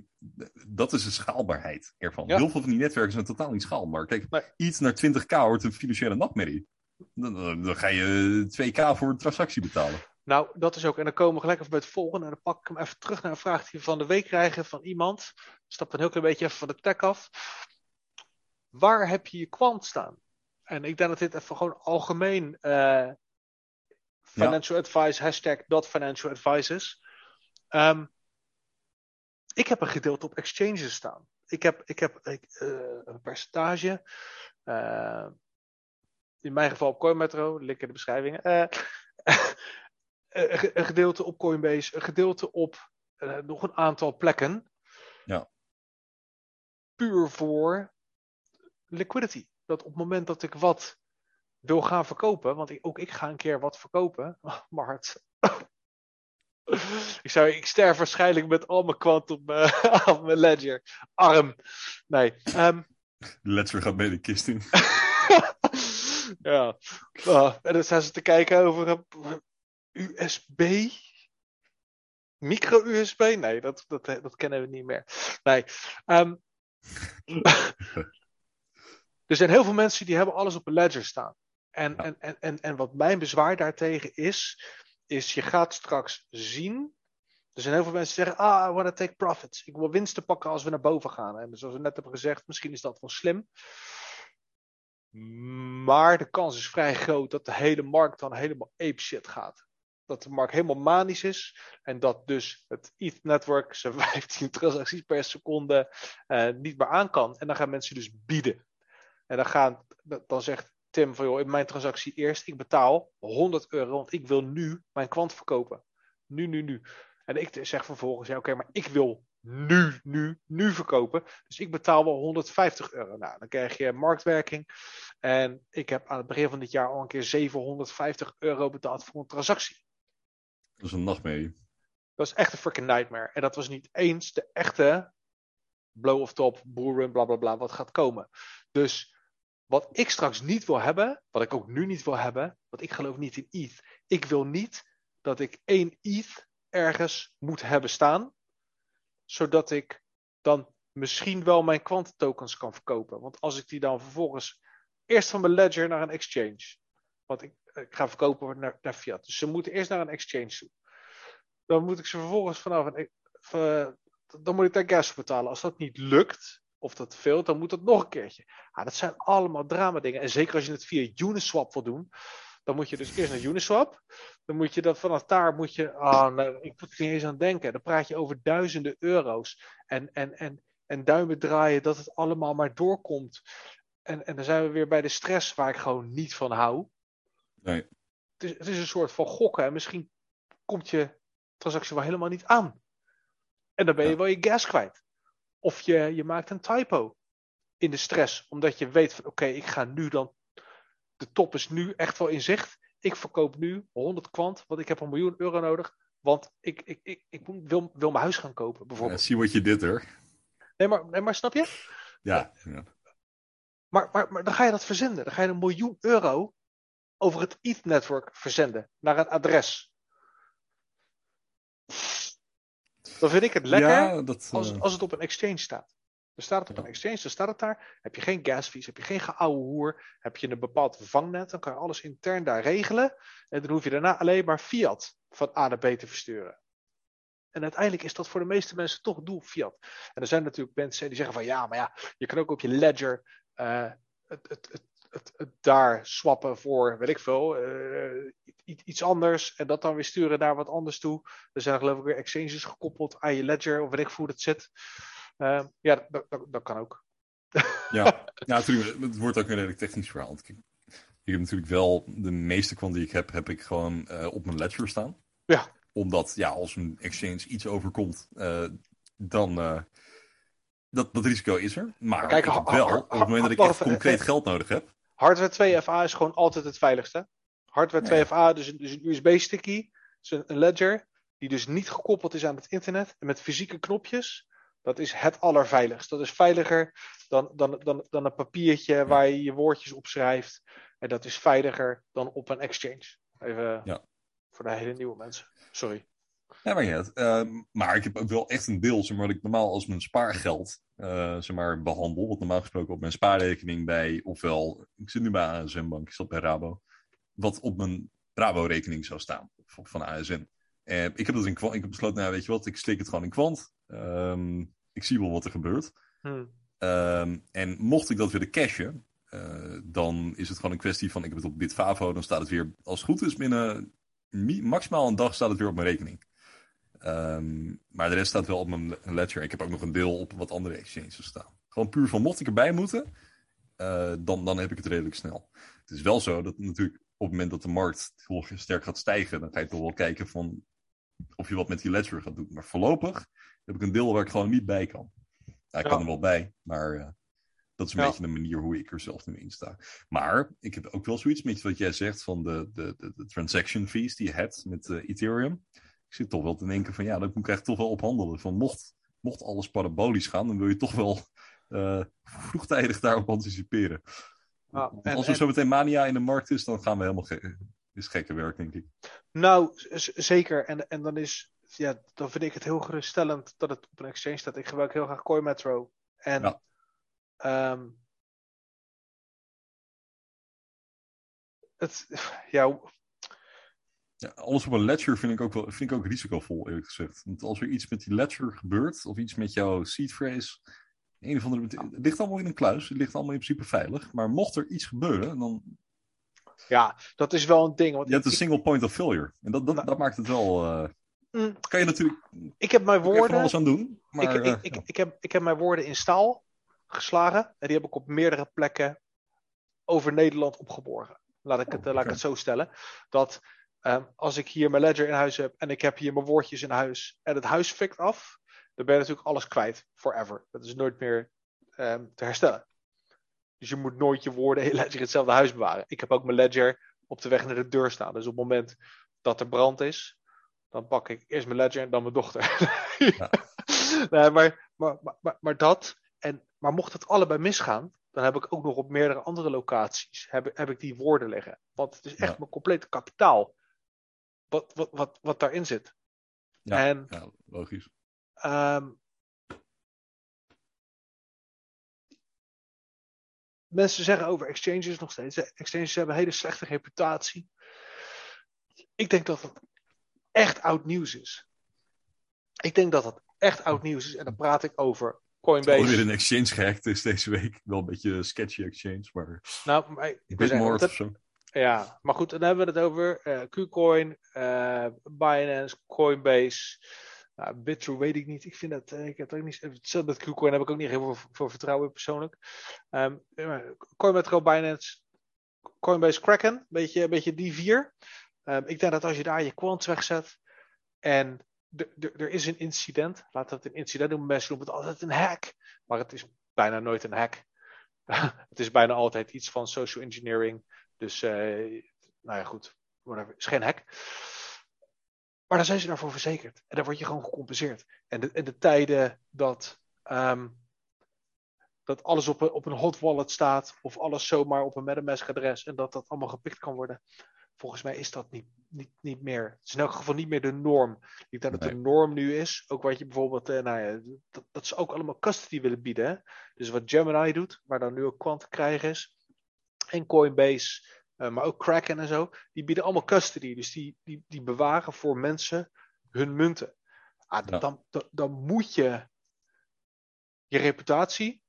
dat is de schaalbaarheid ervan. Ja. Heel veel van die netwerken zijn totaal niet schaalbaar. Kijk, Nee. iets naar 20k wordt een financiële nachtmerrie. Dan, dan, dan ga je 2k voor een transactie betalen. Nou, dat is ook. En dan komen we gelijk even bij het volgende. En dan pak ik hem even terug naar een vraag die we van de week krijgen van iemand. Stap een heel klein beetje even van de tech af. Waar heb je je kwant staan? En ik denk dat dit even gewoon algemeen eh, financial advice, hashtag not financial advice is. Ehm, ik heb een gedeelte op exchanges staan. Ik heb, ik heb ik, eh, een percentage. eh, in mijn geval op CoinMetro, link in de beschrijving. eh, een ge- een gedeelte op Coinbase, een gedeelte op eh, nog een aantal plekken. Ja. Puur voor liquidity. Dat op het moment dat ik wat wil gaan verkopen, want ik, ook ik ga een keer wat verkopen, Mart. ik, zou, ik sterf waarschijnlijk met al mijn kwant op, mijn- op mijn ledger. Arm. Nee. ehm, De Ledger gaat mee de kist in. ja. Ah, en dan staan ze te kijken over USB. Micro-USB? Nee, dat, dat, dat kennen we niet meer. Nee. ehm, er zijn heel veel mensen die hebben alles op een ledger staan. En, Ja. en, en, en, en wat mijn bezwaar daartegen is, is je gaat straks zien Er zijn heel veel mensen die zeggen, ah, I want to take profits. Ik wil winsten pakken als we naar boven gaan. En zoals we net hebben gezegd, misschien is dat wel slim. Maar de kans is vrij groot dat de hele markt dan helemaal ape shit gaat. Dat de markt helemaal manisch is. En dat dus het ETH-network zijn 15 transacties per seconde uh, niet meer aan kan. En dan gaan mensen dus bieden. En dan, gaan, dan zegt Tim van joh, in mijn transactie eerst, ik betaal 100 euro, want ik wil nu mijn kwant verkopen. Nu, nu, nu. En ik zeg vervolgens, ja oké, maar ik wil nu, nu, nu verkopen. Dus ik betaal wel 150 euro. Nou, dan krijg je marktwerking. En ik heb aan het begin van dit jaar al een keer 750 euro betaald voor een transactie. Dat is een nachtmerrie. Dat is echt een freaking nightmare. En dat was niet eens de echte blow of top, boeren, bla bla bla, wat gaat komen. Dus wat ik straks niet wil hebben, wat ik ook nu niet wil hebben, want ik geloof niet in ETH. Ik wil niet dat ik één ETH ergens moet hebben staan, zodat ik dan misschien wel mijn kwantentokens kan verkopen. Want als ik die dan vervolgens eerst van mijn ledger naar een exchange, want ik, ga verkopen naar, naar, fiat, dus ze moeten eerst naar een exchange toe. Dan moet ik ze vervolgens vanaf een, uh, dan moet ik daar gas voor betalen. Als dat niet lukt, of dat veel, dan moet dat nog een keertje. Dat zijn allemaal drama dingen. En zeker als je het via Uniswap wil doen, dan moet je dus eerst naar Uniswap. Dan moet je dat vanaf daar moet je. Oh, ik moet er niet eens aan denken. Dan praat je over duizenden euro's. En, en, en, en duimen draaien dat het allemaal maar doorkomt. En, en dan zijn we weer bij de stress waar ik gewoon niet van hou. Nee. Het is, het is een soort van gokken. En misschien komt je transactie wel helemaal niet aan. En dan ben je ja. wel je gas kwijt. Of je, je maakt een typo in de stress. Omdat je weet van oké, ik ga nu dan. De top is nu echt wel in zicht. Ik verkoop nu 100 kwant, want ik heb een miljoen euro nodig. Want ik, ik, ik, ik wil, wil mijn huis gaan kopen, bijvoorbeeld. Ja, zie wat je dit er. Nee maar, nee, maar snap je? Ja. ja. Maar, maar, maar dan ga je dat verzenden. Dan ga je een miljoen euro over het ETH-network verzenden naar een adres. Dan vind ik het lekker ja, dat, uh... als, het, als het op een exchange staat. Dan staat het op een exchange, dan staat het daar. Heb je geen gasfees, heb je geen geouwe hoer, heb je een bepaald vangnet, dan kan je alles intern daar regelen. En dan hoef je daarna alleen maar fiat van A naar B te versturen. En uiteindelijk is dat voor de meeste mensen toch doel fiat. En er zijn natuurlijk mensen die zeggen van ja, maar ja, je kan ook op je ledger uh, het, het, het, het, het, daar swappen voor, weet ik veel, uh, iets anders. En dat dan weer sturen naar wat anders toe. Er zijn geloof ik weer exchanges gekoppeld aan je ledger, of weet ik hoe dat zit. Uh, ja, dat, dat, dat, kan ook. ja, ja, natuurlijk. Het wordt ook een redelijk technisch verhaal. Ik heb natuurlijk wel de meeste kwant die ik heb, heb ik gewoon uh, op mijn ledger staan. Ja. Omdat, ja, als een exchange iets overkomt, dan. dat, dat risico is er. Maar Kijk, ik wel, op het moment dat ik echt concreet geld nodig heb. Hardware 2FA is gewoon altijd het veiligste. Hardware 2FA, dus, dus een USB-sticky, dus een ledger, die dus niet gekoppeld is aan het internet en met fysieke knopjes. Dat is het allerveiligst. Dat is veiliger dan, dan, dan, dan een papiertje waar je je woordjes op schrijft. En dat is veiliger dan op een exchange. Even ja. voor de hele nieuwe mensen. Sorry. Ja, maar, niet. Uh, maar ik heb ook wel echt een deel, zeg maar, dat ik normaal als mijn spaargeld uh, zeg maar, behandel. Wat normaal gesproken op mijn spaarrekening bij, ofwel, ik zit nu bij ASN Bank, ik zat bij Rabo. Wat op mijn Rabo-rekening zou staan, van ASN. Uh, ik heb dat in kwant, ik heb besloten, nou weet je wat, ik slik het gewoon in kwant. Um, ik zie wel wat er gebeurt. Hmm. Um, en mocht ik dat willen cashen, uh, dan is het gewoon een kwestie van, ik heb het op Bitfavo, dan staat het weer, als het goed is, binnen maximaal een dag staat het weer op mijn rekening. Um, maar de rest staat wel op mijn ledger. Ik heb ook nog een deel op wat andere exchanges staan. Gewoon puur van, mocht ik erbij moeten, uh, dan, dan heb ik het redelijk snel. Het is wel zo dat natuurlijk op het moment dat de markt heel sterk gaat stijgen, dan ga je toch wel kijken van of je wat met die ledger gaat doen. Maar voorlopig heb ik een deel waar ik gewoon niet bij kan. Ik ja. kan er wel bij, maar uh, dat is een ja. beetje de manier hoe ik er zelf nu in sta. Maar ik heb ook wel zoiets met wat jij zegt van de, de, de, de transaction fees die je hebt met uh, Ethereum. Ik zit toch wel te denken van ja, dat moet ik echt toch wel ophandelen. Van mocht, mocht alles parabolisch gaan, dan wil je toch wel uh, vroegtijdig daarop anticiperen. En, als er en... zo meteen mania in de markt is, dan gaan we helemaal ge is gekke werk, denk ik. Nou, zeker. En, en dan is ja, dan vind ik het heel geruststellend dat het op een exchange staat. Ik gebruik heel graag CoinMetro. En ja. Um, het, ja, Ja, alles op een ledger vind ik, ook wel, vind ik ook risicovol, eerlijk gezegd. Want als er iets met die ledger gebeurt, of iets met jouw seed phrase, een of andere, het ligt allemaal in een kluis, het ligt allemaal in principe veilig. Maar mocht er iets gebeuren, dan... Ja, dat is wel een ding. Want je hebt een single point of failure. En dat, dat, Nou. dat maakt het wel... eh Mm. kan je natuurlijk ik heb mijn woorden. alles aan doen. Maar, ik, eh, ik, ik, ik, heb, ik heb mijn woorden in staal geslagen. En die heb ik op meerdere plekken over Nederland opgeborgen. Laat ik het, Oh, eh, laat ik oké. het zo stellen. Dat ehm, als ik hier mijn ledger in huis heb en ik heb hier mijn woordjes in huis en het huis fikt af, dan ben je natuurlijk alles kwijt. Forever. Dat is nooit meer ehm, te herstellen. Dus je moet nooit je woorden je ledger in hetzelfde huis bewaren. Ik heb ook mijn ledger op de weg naar de deur staan. Dus op het moment dat er brand is, dan pak ik eerst mijn ledger en dan mijn dochter. nee, maar, maar, maar, maar, maar dat. En, maar mocht het allebei misgaan, dan heb ik ook nog op meerdere andere locaties heb, heb ik die woorden liggen. Want het is echt Ja. mijn complete kapitaal. Wat, wat, wat, wat daarin zit. Ja. En ja, logisch. Ehm, mensen zeggen over exchanges nog steeds. Exchanges hebben een hele slechte reputatie. Ik denk dat het echt oud nieuws is. Ik denk dat het echt oud nieuws is. En dan praat ik over Coinbase. Alweer een exchange gehackt is deze week. Wel een beetje een sketchy exchange, maar... Nou, maar ik dat- of zo. Ja, maar goed, dan hebben we het over eh, Qcoin, eh, Binance, Coinbase. Nou, weet ik niet. Ik vind dat, eh, ik heb ook niet, hetzelfde met Qcoin heb ik ook niet heel veel voor vertrouwen persoonlijk. Coinmetro, Binance, Coinbase, Kraken, beetje, beetje die vier. Ehm, ik denk dat als je daar je quants wegzet en er is een incident, we het een incident noemen, mensen noemen het altijd een hack, maar het is bijna nooit een hack. het is bijna altijd iets van social engineering. Dus, eh, nou ja, goed. Whatever. Het is geen hack. Maar dan zijn ze daarvoor verzekerd. En dan word je gewoon gecompenseerd. En de, en de tijden dat, ehm, dat alles op een, op een hot wallet staat. Of alles zomaar op een MetaMask adres. En dat dat allemaal gepikt kan worden. Volgens mij is dat niet, niet, niet meer. Het is in elk geval niet meer de norm. Ik denk dat Nee. de norm nu is. Ook wat je bijvoorbeeld. eh, nou ja, dat, dat ze ook allemaal custody willen bieden. Hè? Dus wat Gemini doet. Waar dan nu ook kwant krijgen is. En Coinbase. eh, maar ook Kraken en zo. Die bieden allemaal custody. Dus die, die, die bewaren voor mensen hun munten. Ah, Ja. dan, dan, dan moet je je reputatie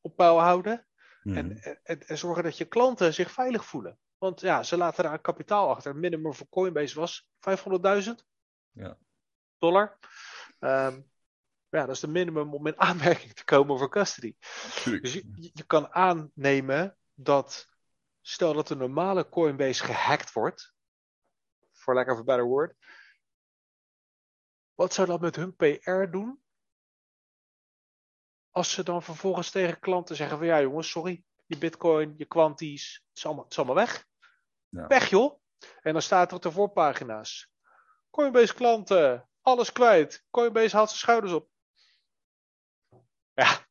op peil houden. Mhm. En, en, en zorgen dat je klanten zich veilig voelen. Want ja, ze laten daar een kapitaal achter. Het minimum voor Coinbase was 500.000 Ja. dollar. Ehm, ja, dat is de minimum om in aanmerking te komen voor custody. Tuurlijk. Dus je- je kan aannemen dat, stel dat de normale Coinbase gehackt wordt, for lack of a better word, wat zou dat met hun PR doen? Als ze dan vervolgens tegen klanten zeggen van ja jongens, sorry, je bitcoin, je kwanties, het is allemaal, het is allemaal weg. Ja. Weg joh. En dan staat er op de voorpagina's. Coinbase klanten, alles kwijt. Coinbase haalt zijn schouders op. Ja,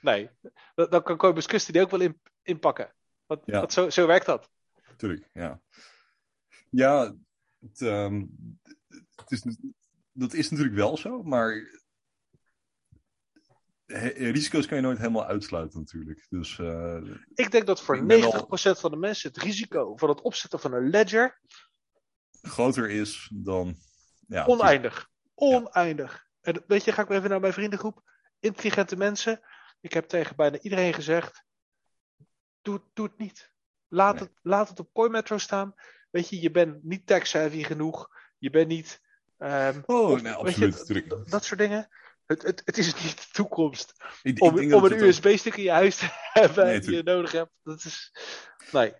nee. Dan kan Coinbase Custody ook wel in, inpakken. Want, Ja. want zo, zo werkt dat. Tuurlijk, ja. Ja, het, ehm, het is, dat is natuurlijk wel zo, maar he- risico's kan je nooit helemaal uitsluiten natuurlijk. Dus eh, Ik denk dat voor Ik ben 90% van de mensen het risico van het opzetten van een ledger groter is dan... Ja, oneindig. Oneindig. En weet je, ga ik even naar mijn vriendengroep. Intelligente mensen. Ik heb tegen bijna iedereen gezegd: doe, het- doe het niet. Laat, Nee. het, laat het op CoinMetro staan. Weet je, je bent niet tech-savvy genoeg. Je bent niet. ehm, Oh, of- nee, weet absoluut, je, dat soort dingen. Het, het, het is niet de toekomst. Ik, Om, om een het USB-stick in je huis te hebben Nee, die je nodig hebt. Dat is. Nee.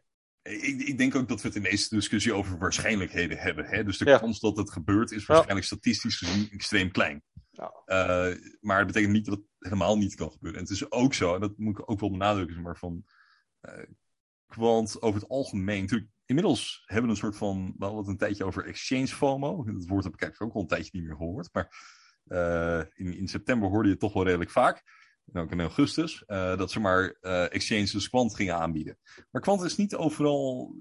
Ik, ik denk ook dat we het in deze discussie over waarschijnlijkheden hebben. Hè? Dus de Ja. kans dat het gebeurt is waarschijnlijk statistisch gezien extreem klein. Ja. Eh, maar dat betekent niet dat het helemaal niet kan gebeuren. En het is ook zo, en dat moet ik ook wel benadrukken, maar van. Eh kwant over het algemeen. Natuurlijk, inmiddels hebben we een soort van. Wel wat een tijdje over exchange FOMO. Dat woord heb ik eigenlijk ook al een tijdje niet meer gehoord. Maar eh, in, in september hoorde je het toch wel redelijk vaak. En ook in augustus. eh, dat ze maar eh exchanges kwant gingen aanbieden. Maar kwant is niet overal.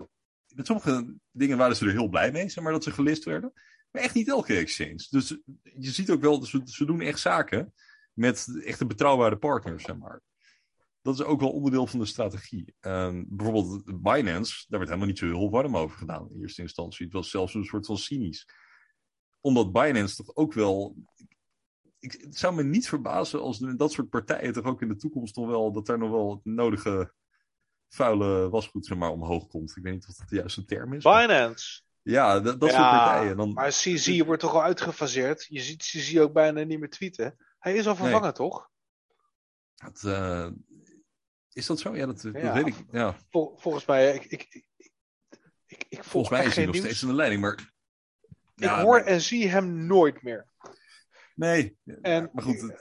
Met sommige dingen waren ze er heel blij mee, zeg maar, dat ze gelist werden. Maar echt niet elke exchange. Dus je ziet ook wel, ze, ze doen echt zaken met echte betrouwbare partners, zeg maar. Dat is ook wel onderdeel van de strategie. Um, bijvoorbeeld Binance, daar werd helemaal niet zo heel warm over gedaan in eerste instantie. Het was zelfs een soort van cynisch. Omdat Binance toch ook wel. Ik, het zou me niet verbazen als dat soort partijen toch ook in de toekomst nog wel. dat daar nog wel het nodige vuile wasgoed zeg maar, omhoog komt. Ik weet niet of dat de juiste term is. Binance. Ja, dat, dat soort partijen. Dan... Maar CZ wordt toch al uitgefaseerd? Je ziet CZ ook bijna niet meer tweeten. Hij is al vervangen, nee. toch? Het, uh, is dat zo? Ja, dat, ja, weet ik. Ja. Vol, volgens mij, ik, ik, ik, ik, volgens mij is hij nog nieuws. steeds in de leiding, maar... Ik hoor en zie hem nooit meer. Nee, en, maar goed,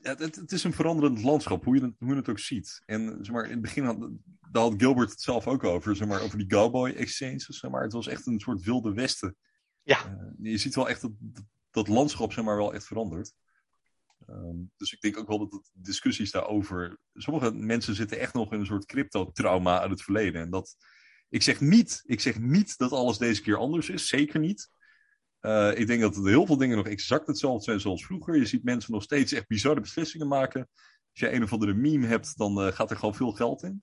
het, het, het, is een veranderend landschap, hoe je het, hoe je het ook ziet. En zeg maar, in het begin had, daar had Gilbert het zelf ook over, zeg maar, over die Cowboy Exchanges. Zeg maar. Het was echt een soort wilde westen. Ja. Uh, je ziet wel echt dat, dat landschap zeg maar, wel echt verandert. Um, dus ik denk ook wel dat de discussies daarover. Sommige mensen zitten echt nog in een soort crypto-trauma uit het verleden. En dat. Ik zeg, niet, ik zeg niet dat alles deze keer anders is. Zeker niet. Uh, ik denk dat heel veel dingen nog exact hetzelfde zijn zoals vroeger. Je ziet mensen nog steeds echt bizarre beslissingen maken. Als je een of andere meme hebt, dan uh, gaat er gewoon veel geld in.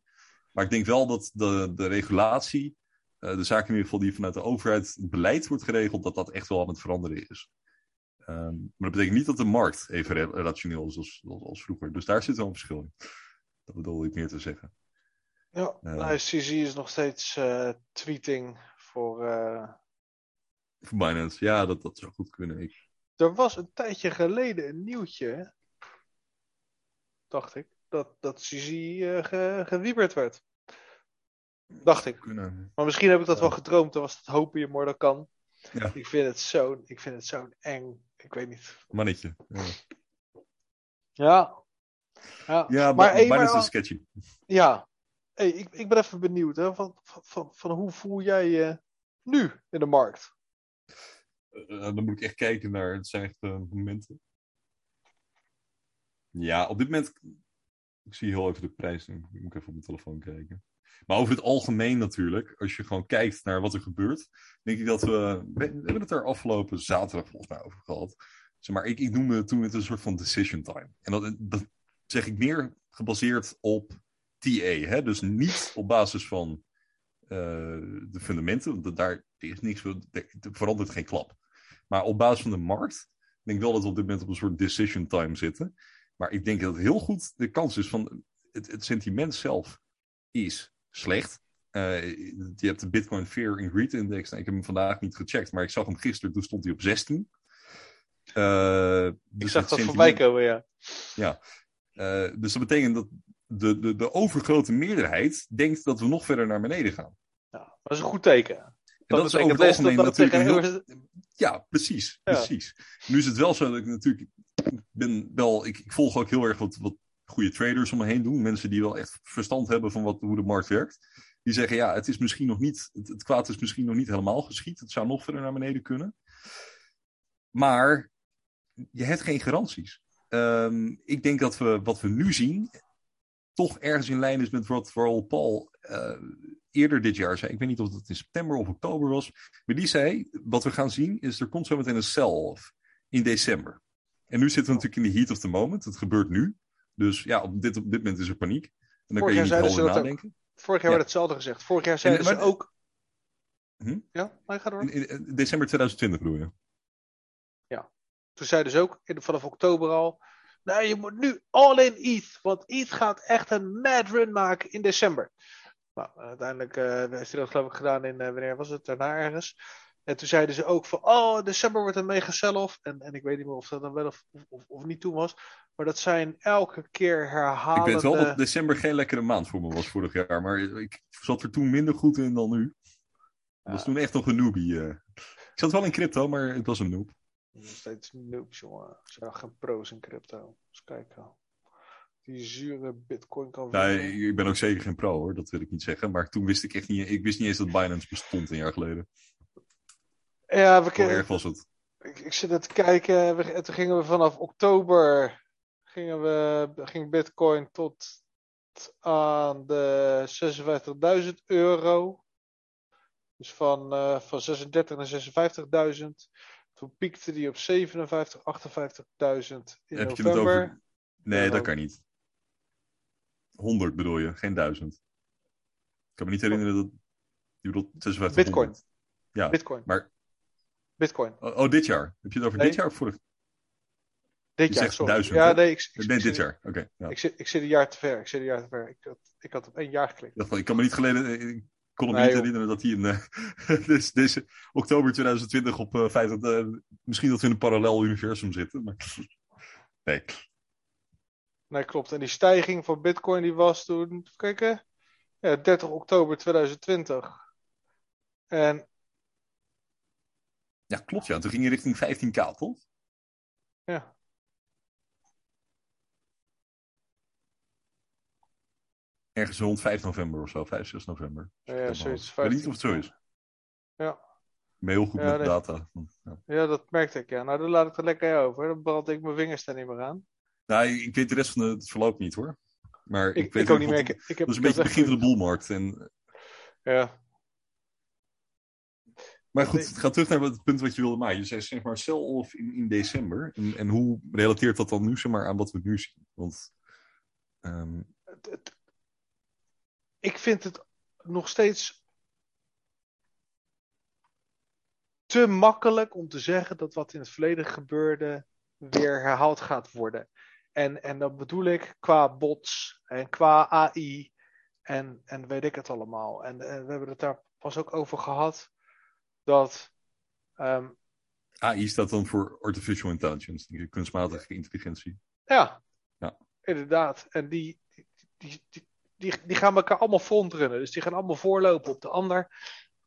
Maar ik denk wel dat de, de regulatie, uh, de zaken in ieder geval die vanuit de overheid beleid wordt geregeld, dat dat echt wel aan het veranderen is. Um, maar dat betekent niet dat de markt even rationeel is als, als, als, vroeger. Dus daar zit wel een verschil in. Dat bedoel ik meer te zeggen. Ja, uh, nou, CZ is nog steeds uh, tweeting voor. Uh... Voor Binance, ja, dat, dat zou goed kunnen. Ik... Er was een tijdje geleden een nieuwtje, dacht ik, dat, dat CZ ge, gewieberd werd. Dacht ik. Kunnen. Maar misschien heb ik dat ja. wel gedroomd, dan was het hopen je maar dat kan. Ja. Ik vind het zo, ik vind het zo'n eng. Ik weet niet. Mannetje. Ja. Ja. Ja, ja maar, hey, maar, is sketchy. Ja. Hey, ik, ik ben even benieuwd. Hè, van, van, van hoe voel jij je nu in de markt? Uh, dan moet ik echt kijken naar het zijn echt uh, momenten. Ja, op dit moment. Ik zie heel even de prijs. Ik moet even op mijn telefoon kijken. Maar over het algemeen natuurlijk, als je gewoon kijkt naar wat er gebeurt, denk ik dat we. We hebben het er afgelopen zaterdag volgens mij over gehad. Zeg maar ik, ik noemde toen het een soort van decision time. En dat, dat zeg ik meer gebaseerd op TA. Hè? Dus niet op basis van uh, de fundamenten, want daar is niks, er verandert geen klap. Maar op basis van de markt, denk wel dat we op dit moment op een soort decision time zitten. Maar ik denk dat het heel goed de kans is van het, het sentiment zelf is slecht. Uh, je hebt de Bitcoin Fear and Greed Index. Nou, ik heb hem vandaag niet gecheckt, maar ik zag hem gisteren. Toen stond hij op 16. Uh, dus ik zag dat voorbij komen, ja. Ja. Uh, dus dat betekent dat de, de, de overgrote meerderheid denkt dat we nog verder naar beneden gaan. Ja, dat is een goed teken. En dat, dat is over het algemeen dat, natuurlijk... Heel... Ja, precies. Ja. precies. Nu is het wel zo dat ik natuurlijk... Ik ben wel... Ik, ik volg ook heel erg wat, wat goede traders om me heen doen. Mensen die wel echt verstand hebben van wat, hoe de markt werkt. Die zeggen, ja, het is misschien nog niet, het, kwaad is misschien nog niet helemaal geschied. Het zou nog verder naar beneden kunnen. Maar je hebt geen garanties. Um, ik denk dat we wat we nu zien, toch ergens in lijn is met wat vooral Paul uh, eerder dit jaar zei. Ik weet niet of het in september of oktober was. Maar die zei, wat we gaan zien is, er komt zo meteen een sell-off in december. En nu zitten we natuurlijk in de heat of the moment. Het gebeurt nu. Dus ja, op dit, op dit moment is er paniek. En dan Vorig kun je niet over nadenken. Ook. Vorig jaar ja. werd hetzelfde gezegd. Vorig jaar zeiden en, ze ook... Hm? Ja, maar ga door. In, in, in, december 2020 bedoel je? Ja. Toen zeiden ze ook in, vanaf oktober al... Nee, je moet nu all in ETH. Want ETH gaat echt een mad run maken in december. Nou, uiteindelijk uh, heeft hij dat geloof ik gedaan in... Uh, wanneer was het? Daarna ergens. En toen zeiden ze ook van, oh, december wordt een mega sell-off. En, en ik weet niet meer of dat dan wel of, of, of niet toen was. Maar dat zijn elke keer herhalende... Ik weet wel dat december geen lekkere maand voor me was vorig jaar. Maar ik zat er toen minder goed in dan nu. Dat was toen echt nog een noobie. Uh. Ik zat wel in crypto, maar het was een noob. Nog steeds noobs, jongen. Er zijn geen pro's in crypto. Dus kijk nou. Die zure bitcoin kan nee, ik ben ook zeker geen pro hoor, dat wil ik niet zeggen. Maar toen wist ik echt niet, ik wist niet eens dat Binance bestond een jaar geleden. Ja, we Hoe erg was het? Ik, ik zit er te kijken. We, toen gingen we vanaf oktober. Gingen we, ging Bitcoin tot aan de 56.000 euro. Dus van, uh, van 36 naar 56.000. Toen piekte die op 57, 58.000 in Heb november. je het over... Nee, dat kan niet. 100 bedoel je, geen 1000. Ik kan me niet herinneren dat. Je bedoelt 56 Bitcoin. Ja, Bitcoin. maar. Bitcoin. Oh, oh, dit jaar. Heb je het over Nee. dit jaar of vorig? Dit Je jaar, sorry. 1000, ja, nee, ik, ik, Nee, ik dit jaar. Oké. ja. Ik zit, ik zit een jaar te ver. Ik zit een jaar te ver. Ik had, ik had op één jaar geklikt. Ik kan me niet geleden. Ik kon me Nee, niet joh. herinneren dat hij in eh, deze oktober 2020 op eh 50. eh, misschien dat we in een parallel universum zitten. Maar... Nee. Nee, klopt. En die stijging van Bitcoin die was toen, even kijken, ja, 30 oktober 2020. En Ja, klopt ja. Toen ging je richting 15k, toch? ja, Ergens rond 5 november of zo, 5, 6 november. ja, Ja, zoiets. Ik weet niet of het zo is. Ja. Ik ben heel goed Ja, met nee. data. Ja. Ja, dat merkte ik. Ja. Nou, dan laat ik er lekker over. Dan brand ik mijn vingers er niet meer aan. Nou, ik weet de rest van het verloop niet hoor. Maar ik, Ik, weet ik ook niet meer. Ik, ik heb, Dat is een beetje het begin van de boelmarkt. En, Ja. Maar goed, Nee. ga terug naar het punt wat je wilde maken. Je zei zeg maar sell-off in, in december. En, en hoe relateert dat dan nu zeg maar, aan wat we nu zien? Want ehm, het- het- ik vind het nog steeds te makkelijk om te zeggen dat wat in het verleden gebeurde weer herhaald gaat worden. En, en dat bedoel ik qua bots en qua AI en, en weet ik het allemaal. En, en we hebben het daar pas ook over gehad dat ehm, AI staat dan voor Artificial Intelligence, kunstmatige intelligentie. Ja, Ja. inderdaad. En die, die, die, die, die gaan elkaar allemaal frontrunnen. Dus die gaan allemaal voorlopen op de ander.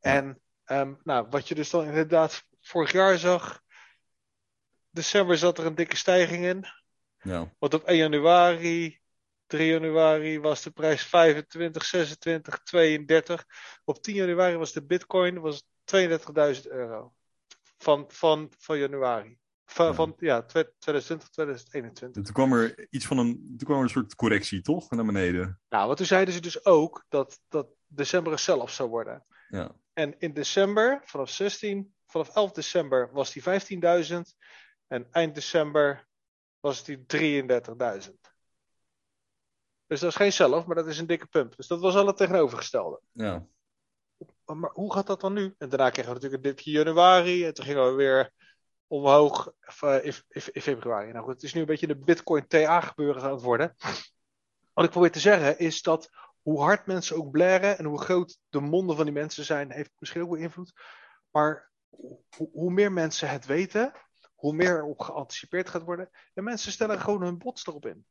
En ehm, nou, wat je dus dan inderdaad vorig jaar zag. December zat er een dikke stijging in. Ja, Want op 1 januari, 3 januari was de prijs 25, 26, 32. Op 10 januari was de bitcoin was 32.000 euro. Van, van, van januari. Van, Ja. van ja, 2020, 2021. En toen kwam er iets van een, toen kwam er een soort correctie, toch? Naar beneden. Nou, want toen zeiden ze dus ook dat, dat december sell-off zou worden. Ja, En in december, vanaf 16, vanaf 11 december was die 15.000. En eind december was die 33.000. Dus dat is geen sell-off, maar dat is een dikke pump. Dus dat was al het tegenovergestelde. ja. Maar, maar hoe gaat dat dan nu? En daarna kregen we natuurlijk een dipje januari. En toen gingen we weer omhoog eh, in, februari. Nou goed, het is nu een beetje de Bitcoin TA gebeuren aan het worden. Wat ik probeer te zeggen is dat hoe hard mensen ook blaren en hoe groot de monden van die mensen zijn, heeft misschien ook wel invloed. Maar hoe, hoe meer mensen het weten, hoe meer erop geanticipeerd gaat worden. En mensen stellen gewoon hun bots erop in.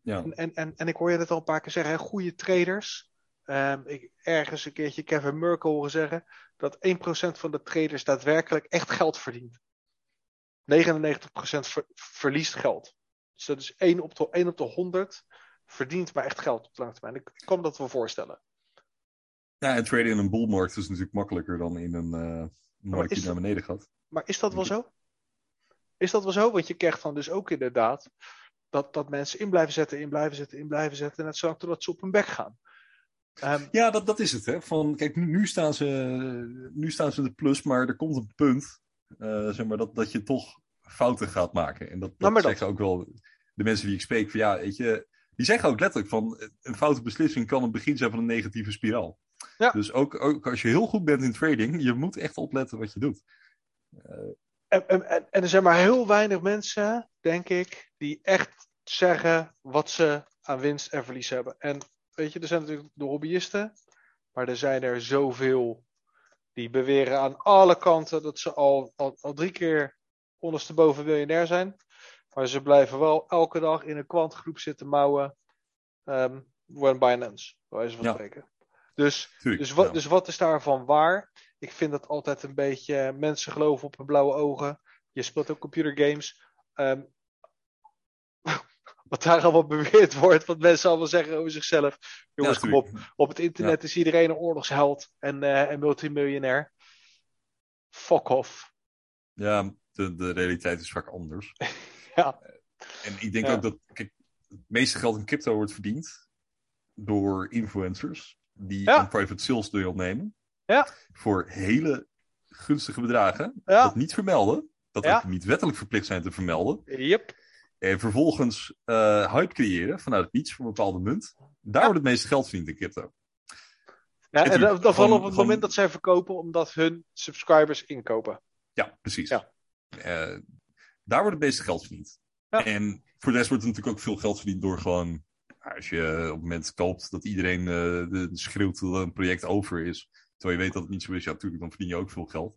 ja. En, en, en, en ik hoor je net al een paar keer zeggen, hè, goede traders. Ehm, ik ergens een keertje Kevin Merkel horen zeggen dat 1% van de traders daadwerkelijk echt geld verdient. 99% ver- verliest geld. Dus dat is 1 op, de, 1 op de 100 verdient maar echt geld op de lange termijn. Ik ik kan me dat wel voorstellen. Ja, en traden in een bullmarkt is natuurlijk makkelijker dan in een eh markt die naar beneden gaat. Maar is dat wel zo? Is dat wel zo? Want je krijgt dan dus ook inderdaad dat, dat mensen in blijven zetten, in blijven zetten, in blijven zetten. Net zolang totdat ze op hun bek gaan. Ehm, Ja, dat, dat is het. Hè. Van, kijk, nu, nu, staan ze, nu staan ze in de plus, maar er komt een punt eh, zeg maar, dat, dat je toch fouten gaat maken. En dat, dat Nou, maar dat- zeggen ook wel de mensen die ik spreek. Van, ja, weet je, die zeggen ook letterlijk van een foute beslissing kan het begin zijn van een negatieve spiraal. Ja. Dus ook, ook als je heel goed bent in trading, je moet echt opletten wat je doet. En, en, en- en er zijn maar heel weinig mensen, denk ik, die echt zeggen wat ze aan winst en verlies hebben. En weet je, er zijn natuurlijk de hobbyisten, maar er zijn er zoveel die beweren aan alle kanten dat ze al, al, al drie keer ondersteboven miljonair zijn. Maar ze blijven wel elke dag in een kwantgroep zitten mouwen. Um, when Binance, bij wijze van Ja. spreken. Dus Tuurlijk, dus wat, ja. dus wat is daarvan waar? Ik vind dat altijd een beetje mensen geloven op hun blauwe ogen. Je speelt ook computergames. Ehm, wat daar allemaal beweerd wordt, wat mensen allemaal zeggen over zichzelf. Jongens, Ja, kom op. Op het internet is iedereen een oorlogsheld en, eh, en multimiljonair. Fuck off. Ja, de, de realiteit is vaak anders. Ja. En ik denk Ja. ook dat kijk, het meeste geld in crypto wordt verdiend door influencers die aan private sales deelnemen. Ja. Voor hele gunstige bedragen. Ja. Dat niet vermelden. Dat ook niet wettelijk verplicht zijn te vermelden. Yep. En vervolgens uh, hype creëren vanuit het niets voor een bepaalde munt. Daar wordt het meeste geld verdiend in crypto. Ja, en, en dan vooral op het moment dat zij verkopen omdat hun subscribers inkopen. Ja, precies. Ja. Uh, daar wordt het meeste geld verdiend. Ja. En voor de rest wordt er natuurlijk ook veel geld verdiend door gewoon als je op het moment koopt dat iedereen uh, de, schreeuwt dat een project over is, terwijl je weet dat het niet zo is, ja, natuurlijk, dan verdien je ook veel geld.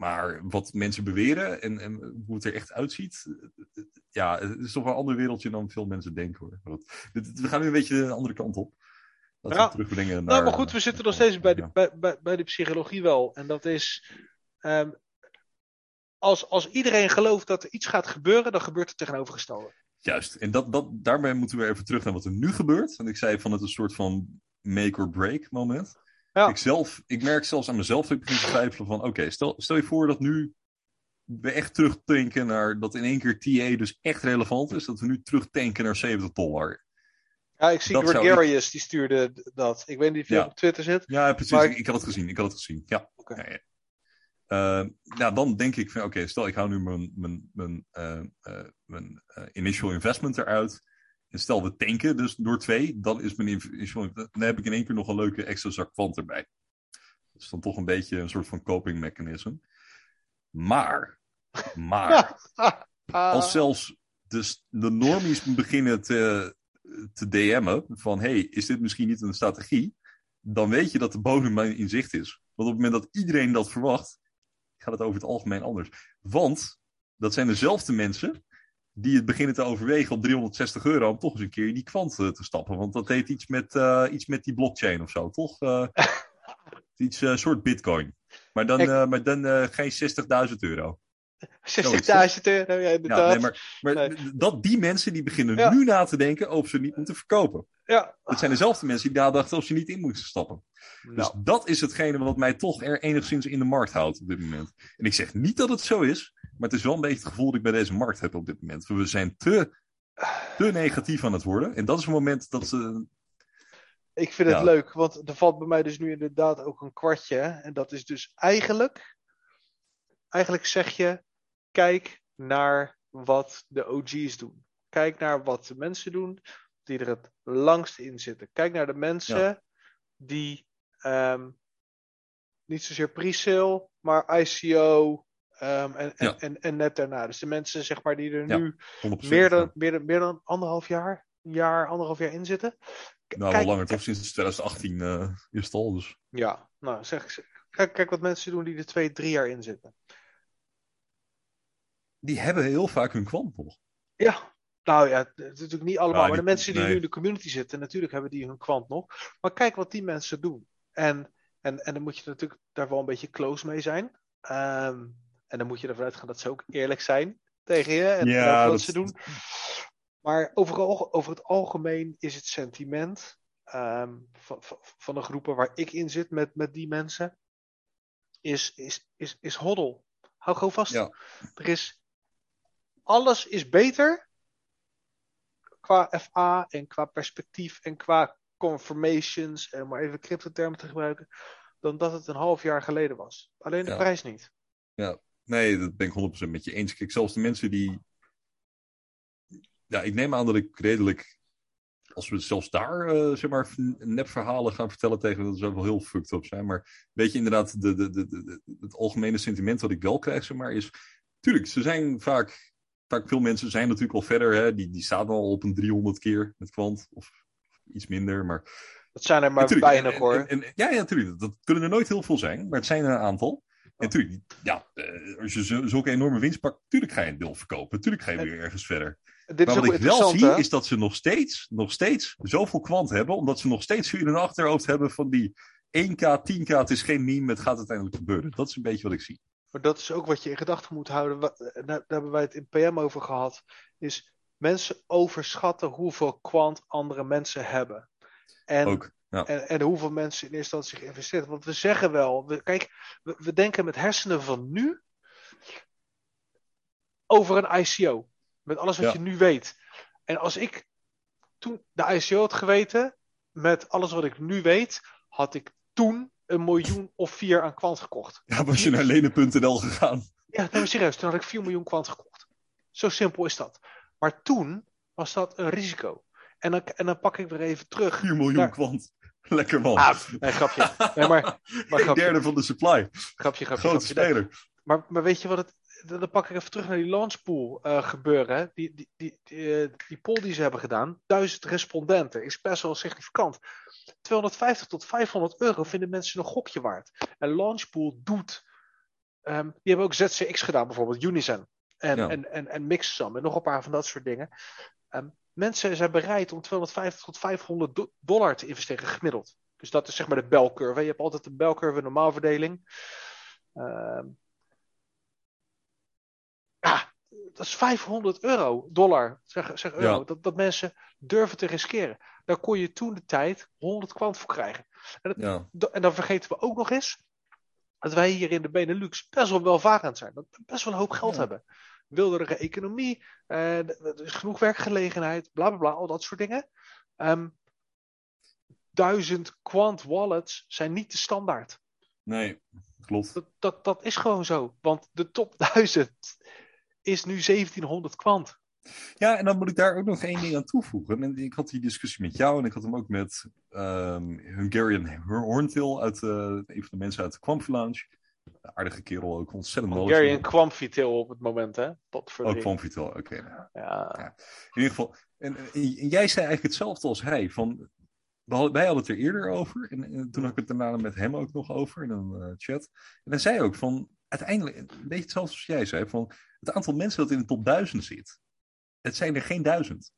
Maar wat mensen beweren en, en, hoe het er echt uitziet, ja, het is toch een ander wereldje dan veel mensen denken hoor. We gaan nu een beetje de andere kant op. Dat ja. we terugbrengen naar, nou, maar goed, we zitten nog steeds bij de, bij, bij, bij de psychologie wel. En dat is, um, als, als iedereen gelooft dat er iets gaat gebeuren, dan gebeurt het tegenovergestelde. Juist, en dat, dat, daarbij moeten we even terug naar wat er nu gebeurt. En ik zei van het een soort van make or break moment. Ja. Ik, zelf, ik merk zelfs aan mezelf dat ik begin te twijfelen van oké, stel, stel je voor dat nu we echt terugdenken naar dat in één keer TA dus echt relevant is. Dat we nu terugdenken naar 70 dollar. Ja, ik zie Gregarious, ik... die stuurde dat. Ik weet niet of je op Twitter zit. Ja, precies. Ik, ik, had het gezien. Ik had het gezien. Ja. Okay. ja, ja. Uh, nou, dan denk ik van oké, stel ik hou nu mijn, mijn, mijn, uh, uh, mijn initial investment eruit. En stel we tanken dus door twee, dan, is mijn dan heb ik in één keer nog een leuke extra zak kwant erbij. Dat is dan toch een beetje een soort van coping mechanism. Maar, maar, als zelfs de, de normies beginnen te, te DM'en van hey, is dit misschien niet een strategie? Dan weet je dat de bodem in zicht is. Want op het moment dat iedereen dat verwacht, gaat het over het algemeen anders. Want dat zijn dezelfde mensen die het beginnen te overwegen op 360 euro om toch eens een keer die kwant te stappen. Want dat heet iets met, uh, iets met die blockchain of zo, toch? Uh, iets uh, soort bitcoin. Maar dan, maar dan geen 60.000 euro. 60.000 euro, ja, inderdaad. Ja, nee, maar, maar dat die mensen die beginnen nu na te denken of ze niet moeten verkopen. Ja. Het zijn dezelfde mensen die nadachten of ze niet in moeten stappen. Dus nou. Dus dat is hetgene wat mij toch er enigszins in de markt houdt op dit moment. En ik zeg niet dat het zo is, maar het is wel een beetje het gevoel dat ik bij deze markt heb op dit moment. We zijn te, te negatief aan het worden. En dat is een moment dat ze. Ik vind het leuk, want er valt bij mij dus nu inderdaad ook een kwartje. En dat is dus eigenlijk. Eigenlijk zeg je: kijk naar wat de OG's doen. Kijk naar wat de mensen doen die er het langst in zitten. Kijk naar de mensen die um, niet zozeer pre-sale, maar ICO um, en, en, en, en, net daarna. Dus de mensen zeg maar, die er nu meer, dan, meer, dan, meer dan anderhalf jaar, een jaar, anderhalf jaar in zitten. nou, langer toch? Sinds 2018 uh, eh, is het al. Dus. Ja, nou zeg, kijk, kijk wat mensen doen die er twee, drie jaar in zitten. Die hebben heel vaak hun kwant nog. Ja, nou ja, het is natuurlijk niet allemaal. maar de mensen die nu in de community zitten, natuurlijk hebben die hun kwant nog. Maar kijk wat die mensen doen. En, en, en dan moet je natuurlijk daar wel een beetje close mee zijn. Um, en dan moet je ervan uitgaan dat ze ook eerlijk zijn tegen je. En ja, wat ze doen. Maar over, over het algemeen is het sentiment um, van, van de groepen waar ik in zit met, met die mensen, is, is, is, is hoddel. Hou gewoon vast. Ja. Er is, alles is beter qua FA en qua perspectief en qua confirmations, en maar even crypto-termen te gebruiken, dan dat het een half jaar geleden was. Alleen de prijs niet. Ja, nee, dat ben ik 100% met je eens. Kijk, zelfs de mensen die. Ja, ik neem aan dat ik redelijk. Als we zelfs daar, uh, zeg maar, nepverhalen gaan vertellen tegen, dat zou wel heel fucked up zijn. Maar weet je, inderdaad, de, de, de, de, het algemene sentiment wat ik wel krijg, zeg maar, is. Tuurlijk, ze zijn vaak vaak veel mensen zijn natuurlijk al verder. Hè? Die, die staan al op een 300 keer met kwant. Of iets minder. Maar... Dat zijn er maar weinig hoor. En, ja, ja, natuurlijk. Dat kunnen er nooit heel veel zijn. Maar het zijn er een aantal. En natuurlijk, ja, eh, als je zulke enorme winst pakt, natuurlijk ga je een deel verkopen. Natuurlijk ga je weer ergens verder. Dit maar wat ik wel zie, is dat ze nog steeds, nog steeds zoveel kwant hebben. Omdat ze nog steeds in hun achterhoofd hebben van die 1k, 10k, het is geen meme, het gaat uiteindelijk gebeuren. Dat is een beetje wat ik zie. Maar dat is ook wat je in gedachten moet houden. Eh, daar hebben wij het in PM over gehad. Is mensen overschatten hoeveel kwant andere mensen hebben. En, ook, ja. en, en, hoeveel mensen in eerste instantie geïnvesteerd Want we zeggen wel, we, kijk, we, we, denken met hersenen van nu over een ICO. Met alles wat je nu weet. En als ik toen de ICO had geweten, met alles wat ik nu weet, had ik toen een miljoen of vier aan kwant gekocht. Ja, was je naar lenen.nl gegaan? Ja, nee, serieus. Toen had ik 4 miljoen kwant gekocht. Zo simpel is dat. Maar toen was dat een risico. En dan, en dan pak ik weer even terug. 4 miljoen naar- kwant. Lekker man. Ah, nee, grapje. Nee, maar, maar een grapje, derde van de supply. grapje, grapje, Grote. Nee. Maar, maar weet je wat het. Dan pak ik even terug naar die launchpool eh gebeuren. Hè? Die, die, die, die, eh, die poll die ze hebben gedaan. Duizend respondenten is best wel significant. 250 tot 500 euro vinden mensen een gokje waard. En launchpool doet. ehm, die hebben ook ZCX gedaan, bijvoorbeeld Unison. En, Ja. en, en, en Mixsum. En nog een paar van dat soort dingen. Ehm, mensen zijn bereid om 250 tot 500 do- dollar te investeren gemiddeld. Dus dat is zeg maar de belcurve. Je hebt altijd een belcurve, een normaalverdeling. Ja, dat is 500 euro, dollar, zeg, zeg euro, Ja. dat, dat mensen durven te riskeren. Daar kon je toen de tijd 100 kwant voor krijgen. Ja. Da- En dan vergeten we ook nog eens dat wij hier in de Benelux best wel welvarend zijn. Dat we best wel een hoop geld Ja. hebben. Wilderige economie, eh, er is genoeg werkgelegenheid, bla bla bla, al dat soort dingen. Ehm, duizend quant wallets zijn niet de standaard. Nee, klopt. Dat, dat, dat is gewoon zo. Want de top 1000 is nu 1700 kwant. Ja, en dan moet ik daar ook nog één ding aan toevoegen. En ik had die discussie met jou en ik had hem ook met ehm, Hungarian Horntail, uit, eh, een van de mensen uit de Quamfi Lounge. Een aardige kerel, ook ontzettend knowledgeable. Hungarian kwamfitil op het moment, hè? Oh, drie. Quamfitel, oké. nou. Ja. In ieder geval, en, en- en jij zei eigenlijk hetzelfde als hij. Van, wij hadden het er eerder over. En, en toen had ik het daarna met hem ook nog over in een eh, chat. En hij zei ook van, uiteindelijk, een beetje hetzelfde als jij zei. Van, het aantal mensen dat in de top 1000 zit. Het zijn er geen duizend.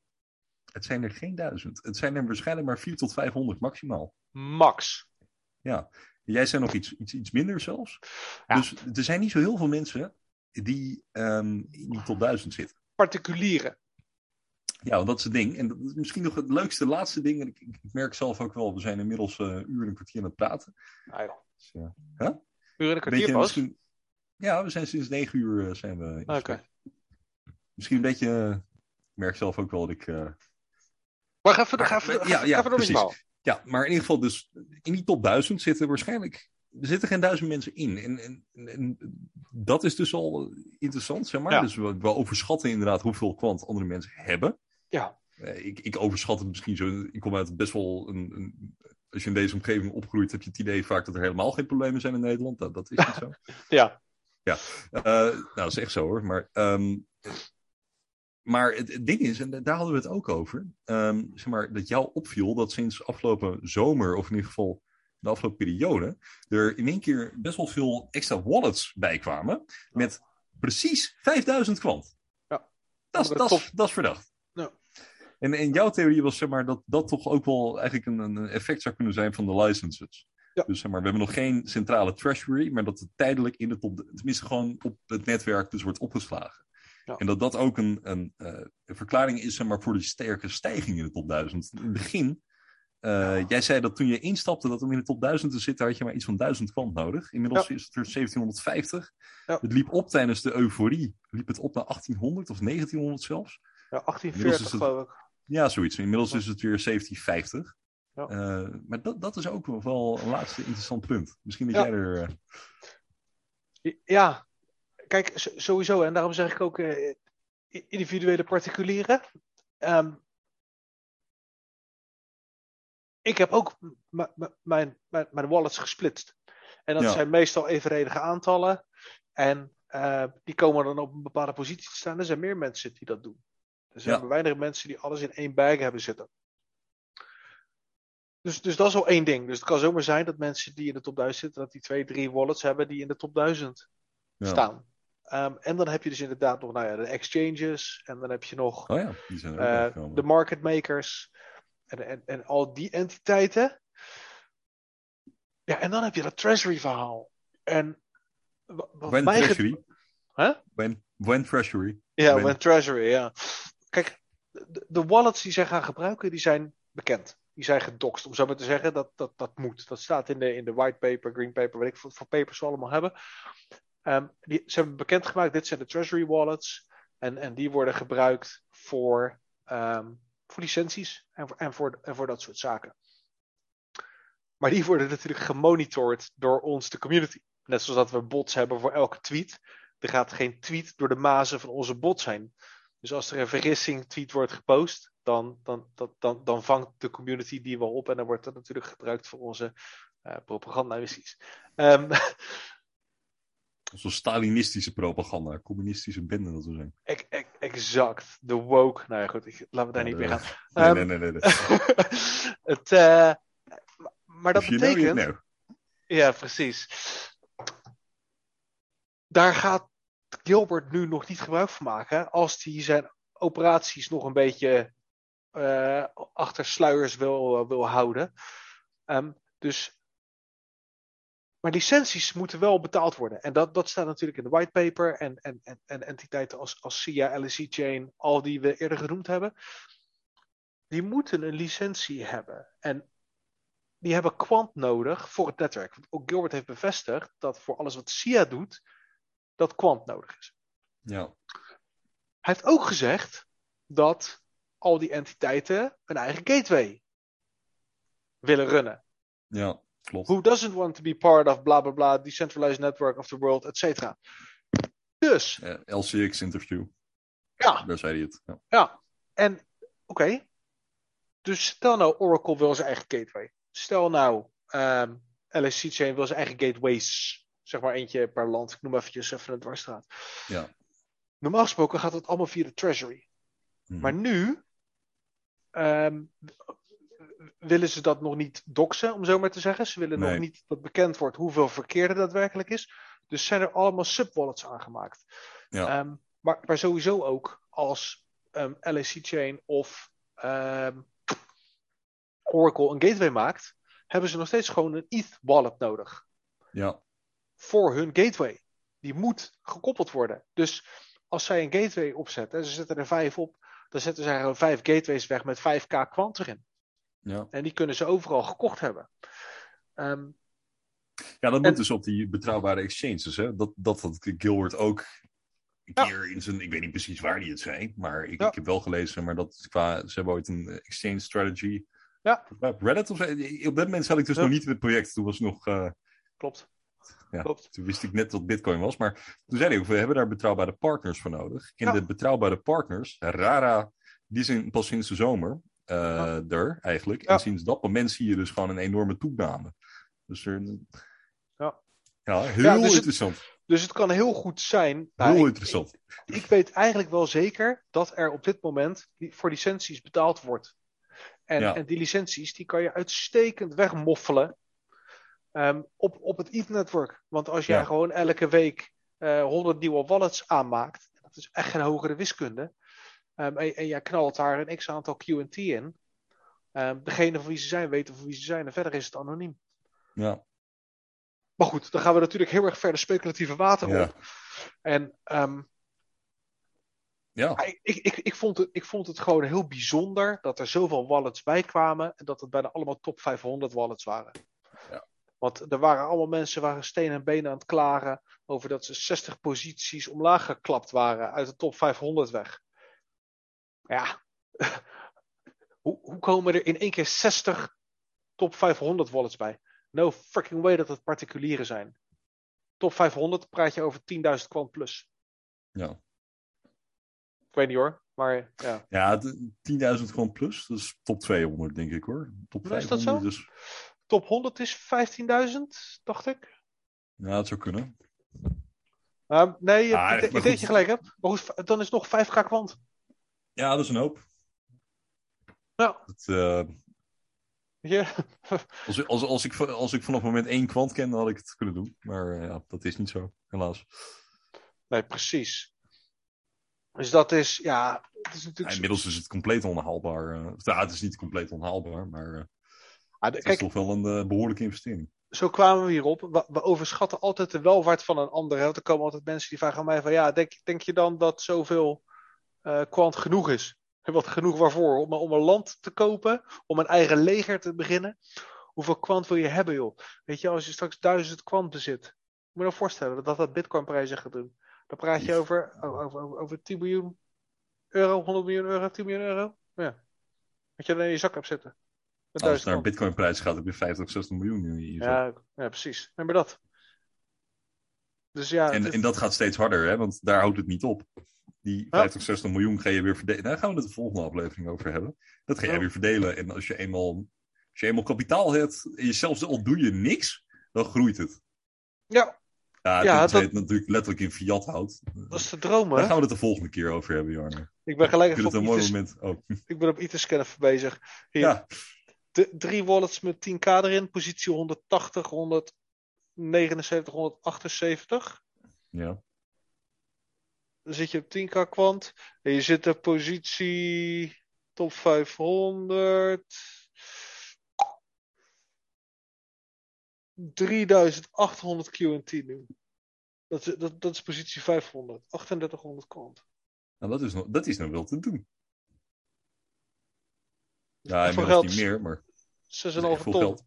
Het zijn er geen duizend. Het zijn er waarschijnlijk maar 4 tot 500 maximaal. Max. Ja. Jij zei nog iets, iets, iets minder zelfs. Ja. Dus er zijn niet zo heel veel mensen die ehm, in die top 1000 zitten. Particulieren. Ja, want dat is het ding. En dat is misschien nog het leukste laatste ding. En ik, ik merk zelf ook wel, we zijn inmiddels eh, een uur en een kwartier aan het praten. Ah, joh. Dus, ja. Uur en een kwartier pas. misschien... Ja, we zijn sinds negen uur eh, zijn we Oké. Misschien een beetje... eh, ik merk zelf ook wel dat ik... eh, Maar ga even, ga even, ja, ga ja, even door precies. Ja, maar in ieder geval dus in die top 1000 zitten waarschijnlijk... Er zitten geen duizend mensen in. En, en, en dat is dus al interessant, zeg maar. Ja. Dus we, we overschatten inderdaad hoeveel kwant andere mensen hebben. Ja. Eh, ik, ik overschat het misschien zo. Ik kom uit best wel een, een. Als je in deze omgeving opgroeit, heb je het idee vaak dat er helemaal geen problemen zijn in Nederland. Dat, dat is niet zo. Ja. Eh, nou, dat is echt zo hoor. Maar, ehm, maar het, het ding is, en daar hadden we het ook over. ehm, zeg maar, dat jou opviel dat sinds afgelopen zomer, of in ieder geval de afgelopen periode, er in één keer best wel veel extra wallets bij kwamen. Met precies 5000 kwant. Ja. Dat, is- dat, is- dat is verdacht. Ja. En, en jouw theorie was zeg maar, dat dat toch ook wel eigenlijk een, een effect zou kunnen zijn van de licenses. Ja. Dus zeg maar, we hebben nog geen centrale treasury, maar dat het tijdelijk in de top, tenminste gewoon op het netwerk dus wordt opgeslagen. Ja. En dat dat ook een, een, eh, een verklaring is zeg maar, voor die sterke stijging in de top 1000. In het begin, eh, jij zei dat toen je instapte dat om in de top 1000 te zitten, had je maar iets van 1000 kwant nodig. Inmiddels is het er 1750. Ja. Het liep op tijdens de euforie, liep het op naar 1800 of 1900 zelfs. Ja, Inmiddels 1840 is het- geloof ik. Ja, zoiets. Inmiddels is het weer 1750. Ja. Eh, maar dat, dat is ook wel een laatste interessant punt. Misschien dat jij er. Ja, kijk, sowieso. En daarom zeg ik ook eh, individuele particulieren. Ehm, ik heb ook mijn, mijn, mijn wallets gesplitst. En dat Ja. zijn meestal evenredige aantallen. En eh, die komen dan op een bepaalde positie te staan. Er zijn meer mensen die dat doen. Er zijn Ja. weinig mensen die alles in één bag hebben zitten. Dus, dus dat is al één ding. Dus het kan zomaar zijn dat mensen die in de top 1000 zitten, dat die twee, drie wallets hebben die in de top 1000 ja. staan. Ehm, en dan heb je dus inderdaad nog nou ja, de exchanges. En dan heb je nog Oh ja, die zijn er ook eh, de market makers. En, en, en al die entiteiten. Ja, en dan heb je dat treasury verhaal. En When Treasury. Huh? When, when Treasury. Ja, When- when treasury, ja. Kijk, de, de wallets die zij gaan gebruiken, die zijn bekend. Die zijn gedoxt, om zo maar te zeggen. Dat, dat, dat moet. Dat staat in de, in de white paper, green paper, weet ik wat voor papers allemaal hebben. Ehm, die, ze hebben bekendgemaakt, dit zijn de treasury wallets. En, en die worden gebruikt voor, ehm, voor licenties en voor, en, voor, en voor dat soort zaken. Maar die worden natuurlijk gemonitord door ons, de community. Net zoals dat we bots hebben voor elke tweet. er gaat geen tweet door de mazen van onze bot zijn. Dus als er een vergissing tweet wordt gepost, dan, dan, dan, dan, vangt de community die wel op en dan wordt dat natuurlijk gebruikt voor onze uh, propagandamissies. Um, Zo'n Stalinistische propaganda, communistische bende dat we zijn. exact, de woke. Nou ja, goed, ik, laten we daar Ja, niet de- meer gaan. Nee, Ehm, nee, nee, nee. nee. het, eh, maar dat you betekent. know. Ja, precies. Daar gaat Gilbert nu nog niet gebruik van maken. Als hij zijn operaties nog een beetje eh, achter sluiers wil, wil houden. Ehm, dus. Maar licenties moeten wel betaald worden. En dat, dat staat natuurlijk in de whitepaper. En, en, en, en entiteiten als, als SIA, LSE Chain, al die we eerder genoemd hebben. Die moeten een licentie hebben. En die hebben kwant nodig voor het netwerk. Want ook Gilbert heeft bevestigd dat voor alles wat SIA doet, dat kwant nodig is. Ja, Hij heeft ook gezegd dat al die entiteiten een eigen gateway willen runnen. ja, klopt. Who doesn't want to be part of bla bla bla, decentralized network of the world, et cetera. Dus, LCX interview, ja, daar zei hij het. Ja. ja. En, oké. Dus stel nou Oracle wil zijn eigen gateway. Stel nou ehm LSC Chain wil zijn eigen gateways. Zeg maar eentje per land. Ik noem eventjes even een dwarsstraat. Ja. Normaal gesproken gaat het allemaal via de treasury. Mhm. Maar nu ehm, willen ze dat nog niet doxen, om zo maar te zeggen. Ze willen Nee. nog niet dat bekend wordt hoeveel verkeer er daadwerkelijk is. Dus zijn er allemaal subwallets aangemaakt. Ja. Ehm, maar, maar sowieso ook als ehm LSC Chain of ehm, Oracle een gateway maakt, hebben ze nog steeds gewoon een ETH wallet nodig ja, voor hun gateway. Die moet gekoppeld worden. Dus als zij een gateway opzetten, en ze zetten er vijf op, dan zetten zij gewoon vijf gateways weg met 5k kwant erin. Ja. En die kunnen ze overal gekocht hebben. Ehm, Ja, dat En- moet dus op die betrouwbare exchanges. Hè? Dat, dat had Gilbert ook een Ja. keer in zijn... Ik weet niet precies waar hij het zei, maar ik, Ja. ik heb wel gelezen. Maar dat qua, ze hebben ooit een exchange strategy. Ja. Op Reddit of. Op dat moment zat ik dus Ja. nog niet in het project. Toen was nog... eh, klopt. Ja. klopt. Toen wist ik net wat Bitcoin was. Maar toen zei hij ook, we hebben daar betrouwbare partners voor nodig. En Ja. de betrouwbare partners, Rara, die zijn pas sinds de zomer Ja. er eigenlijk. En sinds dat moment zie je dus gewoon een enorme toename. Dus er... Ja. Ja, heel dus het- interessant. Dus het kan heel goed zijn. nou, heel ik- interessant. Ik, ik weet eigenlijk wel zeker dat er op dit moment voor licenties betaald wordt. En, en die licenties die kan je uitstekend wegmoffelen ehm, op, op het ETH-netwerk. Want als jij gewoon elke week eh 100 nieuwe wallets aanmaakt, dat is echt geen hogere wiskunde. Ehm, en, en jij knalt daar een x-aantal QT in. ehm, degene van wie ze zijn weten van wie ze zijn en verder is het anoniem. Ja, Maar goed, dan gaan we natuurlijk heel erg verder speculatieve water Ja. op. En ehm, ja. Ik, ik, ik, vond het, ik vond het gewoon heel bijzonder dat er zoveel wallets bij kwamen en dat het bijna allemaal top 500 wallets waren. Ja. Want er waren allemaal mensen waren steen en benen aan het klaren over dat ze 60 posities omlaag geklapt waren uit de top 500 weg. Ja, hoe, hoe komen er in één keer 60 top 500 wallets bij? No freaking way dat het particulieren zijn. Top 500 praat je over 10.000 kwant plus. ja. Ik weet niet hoor, maar ja. Ja, de- 10.000 gewoon plus. Dat is top 200, denk ik hoor. Top Maar is dat 500. zo? Dus, Top 100 is 15.000, dacht ik. ja, dat zou kunnen. Ehm, nee, Ah, ik, denk dat je gelijk hebt. Maar goed, dan is het nog 5k kwant. Ja, dat is een hoop. Ja, eh, je. als, als, als, ik, als ik vanaf moment één kwant kende, had ik het kunnen doen. Maar eh, ja, dat is niet zo, helaas. nee, precies. Dus dat is, ja, het is Ja, natuurlijk... inmiddels is het compleet onhaalbaar. eh. ja, het is niet compleet onhaalbaar, maar Ah, de- het is kijk, toch wel een eh, behoorlijke investering. zo kwamen we hierop. We, we overschatten altijd de welvaart van een ander. hè. Want er komen altijd mensen die vragen aan mij van, ja, denk, denk je dan dat zoveel kwant genoeg is? Wat genoeg waarvoor? Om, om een land te kopen? Om een eigen leger te beginnen? Hoeveel kwant wil je hebben, joh? Weet je, als je straks duizend kwant bezit. Moet je je nou voorstellen dat dat bitcoinprijzen gaat doen. Dan praat je over, over, over, over 10 miljoen euro, 100 miljoen euro, 10 miljoen euro. Ja. Wat je dan in je zak hebt zitten. Met Als het naar kwant. bitcoinprijs gaat, heb je 50 of 60 miljoen in je zak. Ja, ja, precies. Remember dat. Dus ja, En, en dat gaat steeds harder, hè? want daar houdt het niet op. Die 50, 60 miljoen ga je weer verdelen. Daar gaan we het de volgende aflevering over hebben. Dat ga jij Ja. weer verdelen. En als je eenmaal, als je eenmaal kapitaal hebt, en je zelfs al doe je niks, dan groeit het. ja, Ja, dat- het natuurlijk letterlijk in fiat houdt. dat is de droom, Daar hè? gaan we het de volgende keer over hebben, Jarno. Ik ben gelijk even op het een mooi IT's, moment. Oh. ik ben op IT-scanner bezig. Hier, Ja, de, drie wallets met 10k erin. Positie 180, 179, 178. ja. Dan zit je op 10k kwant. En je zit op positie top 500. 3800 QNT nu. Dat is, dat, dat is positie 500. 3800 kwant. Nou, dat, is nog, dat is nog wel te doen. Ja, inmiddels geld? niet meer, maar... 6,5 dat is echt veel ton. geld.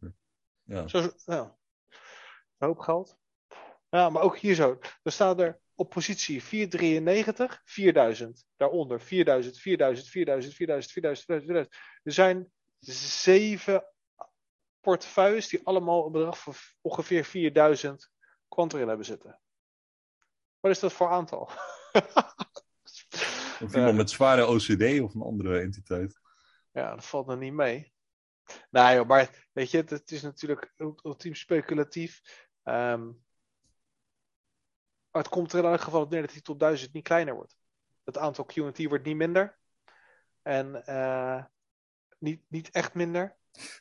Ja. Zo, ja. Een hoop geld. Ja, maar ook hier zo. Er staat er op positie 493, 4000. Daaronder 4000, 4000, 4000, 4000, 4000, 4000, 4000. Er zijn zeven portefeuilles die allemaal een bedrag van ongeveer 4000 kwant erin hebben zitten. Wat is dat voor aantal? Of iemand met zware OCD of een andere entiteit. Ja, dat valt nog niet mee. Nou joh, maar weet je, het, is natuurlijk ult- ultiem speculatief. Ehm, maar het komt er in elk geval op neer dat die top 1000 niet kleiner wordt. Het aantal QT wordt niet minder. En eh, niet, niet echt minder.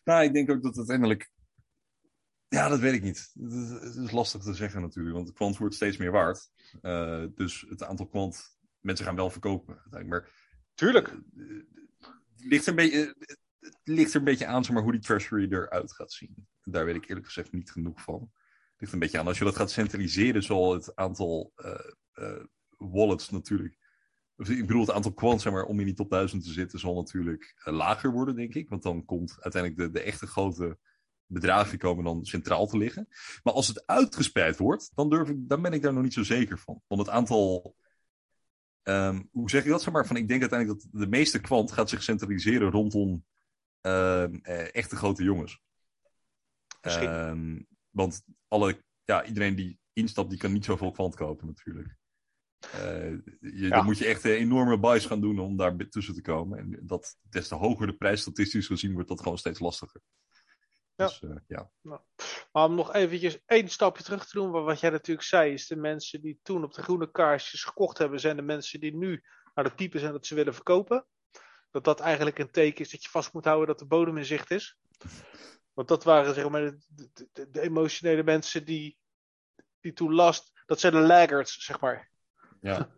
Nou, ik denk ook dat uiteindelijk. Ja, dat weet ik niet. Het is, lastig te zeggen natuurlijk, want de kwant wordt steeds meer waard. Eh, dus het aantal kwant, mensen gaan wel verkopen. Maar Tuurlijk. eh, het ligt er een beetje, het ligt er een beetje aan zeg maar, hoe die treasury eruit gaat zien. Daar weet ik eerlijk gezegd niet genoeg van. Ligt een beetje aan. Als je dat gaat centraliseren, zal het aantal eh, eh, wallets natuurlijk. Ik bedoel, het aantal kwant, zeg maar, om in die top 1000 te zitten, zal natuurlijk eh, lager worden, denk ik. Want dan komt uiteindelijk de, de echte grote bedragen komen dan centraal te liggen. Maar als het uitgespreid wordt, dan, durf ik, dan ben ik daar nog niet zo zeker van. Want het aantal. ehm, hoe zeg ik dat? Zeg maar, van, ik denk uiteindelijk dat de meeste kwant gaat zich centraliseren rondom ehm, eh, echte grote jongens. Misschien. Ehm, want alle, ja, iedereen die instapt, die kan niet zoveel kwant kopen natuurlijk. Eh, je, Ja. Dan moet je echt een enorme buys gaan doen om daar tussen te komen. En dat, des te hoger de prijs statistisch gezien wordt dat gewoon steeds lastiger. Ja. Dus, eh, ja. Maar om nog eventjes één stapje terug te doen, wat wat jij natuurlijk zei, is de mensen die toen op de groene kaarsjes gekocht hebben, zijn de mensen die nu aan het typen zijn dat ze willen verkopen. Dat dat eigenlijk een teken is dat je vast moet houden dat de bodem in zicht is. Want dat waren zeg maar de, de, de- de emotionele mensen die, die toen last, dat zijn de laggards, zeg maar. Ja.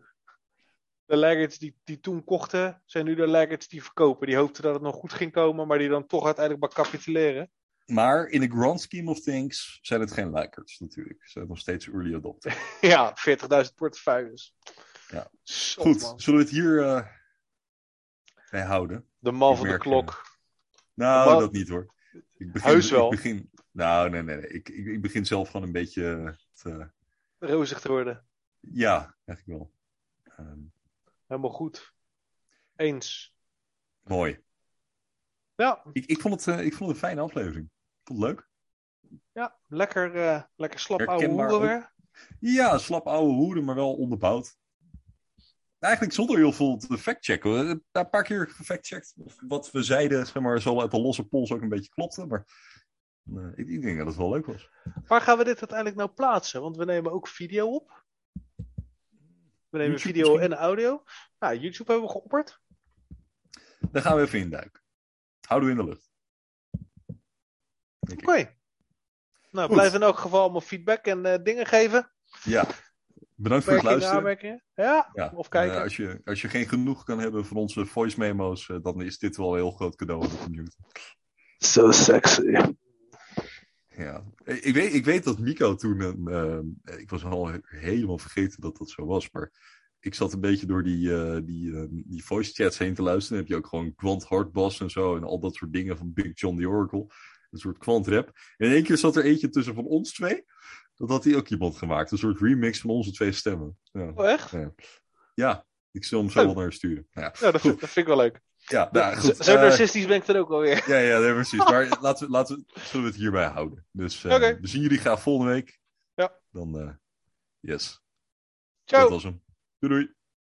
De laggards die, die toen kochten, zijn nu de laggards die verkopen. Die hoopten dat het nog goed ging komen, maar die dan toch uiteindelijk maar capituleren. Maar in the grand scheme of things zijn het geen likers natuurlijk. Ze zijn nog steeds early adopter. Ja, 40.000 portefeuilles. Ja. Zot, Goed, man. zullen we het hier eh bij houden? De man van de klok. Nou, Maar- dat niet hoor. Ik begin, Heus wel. Ik begin, nou, nee, nee, nee. Ik, ik, ik begin zelf gewoon een beetje te, Rozig te worden. ja, eigenlijk wel. Ehm, Helemaal goed. Eens. mooi. Ja, Ik, ik, vond het, eh, ik vond het een fijne aflevering. Ik vond het leuk. ja lekker, eh, lekker slap ouwe Herkenbaar hoeren weer. Ja, slap oude hoeden, maar wel onderbouwd. Eigenlijk zonder heel veel te factchecken. We hebben Een paar keer gefactcheckt. Wat we zeiden, zeg maar, zo uit de losse pols ook een beetje klopte. Maar eh, ik, ik denk dat het wel leuk was. Waar gaan we dit uiteindelijk nou plaatsen? Want we nemen ook video op. We nemen YouTube video misschien? en audio. Nou, YouTube hebben we geopperd. Daar gaan we even induiken. Houden we in de lucht. Oké. Nou, Goed. blijf in elk geval allemaal feedback en eh, dingen geven. Ja. Bedankt voor het luisteren. Ja, Ja. of kijken. Eh, als, je, als je geen genoeg kan hebben van onze voice memo's, eh, dan is dit wel een heel groot cadeau aan de community. So sexy. Ja, ik ik weet, ik weet dat Nico toen, een, eh, ik was al he- helemaal vergeten dat dat zo was, maar ik zat een beetje door die, eh, die, eh, die voice chats heen te luisteren. Dan heb je ook gewoon Quant Hardbass en zo en al dat soort dingen van Big John the Oracle. Een soort Quant rap. En in één keer zat er eentje tussen van ons twee. Dat had hij ook iemand gemaakt. Een soort remix van onze twee stemmen. Ja, Oh, echt? ja ik zal hem zo Oh. wel naar sturen. Nou ja, Ja, dat vind, dat vind ik wel leuk. ja, nou, Zo- goed. Zo eh, narcistisch ben ik dan ook alweer. ja, ja, nee, precies. Maar laten we, laten we, zullen we het hierbij houden. Dus eh, we zien jullie graag volgende week. Ja. Dan eh, Yes. Ciao. Dat was hem. Doei doei.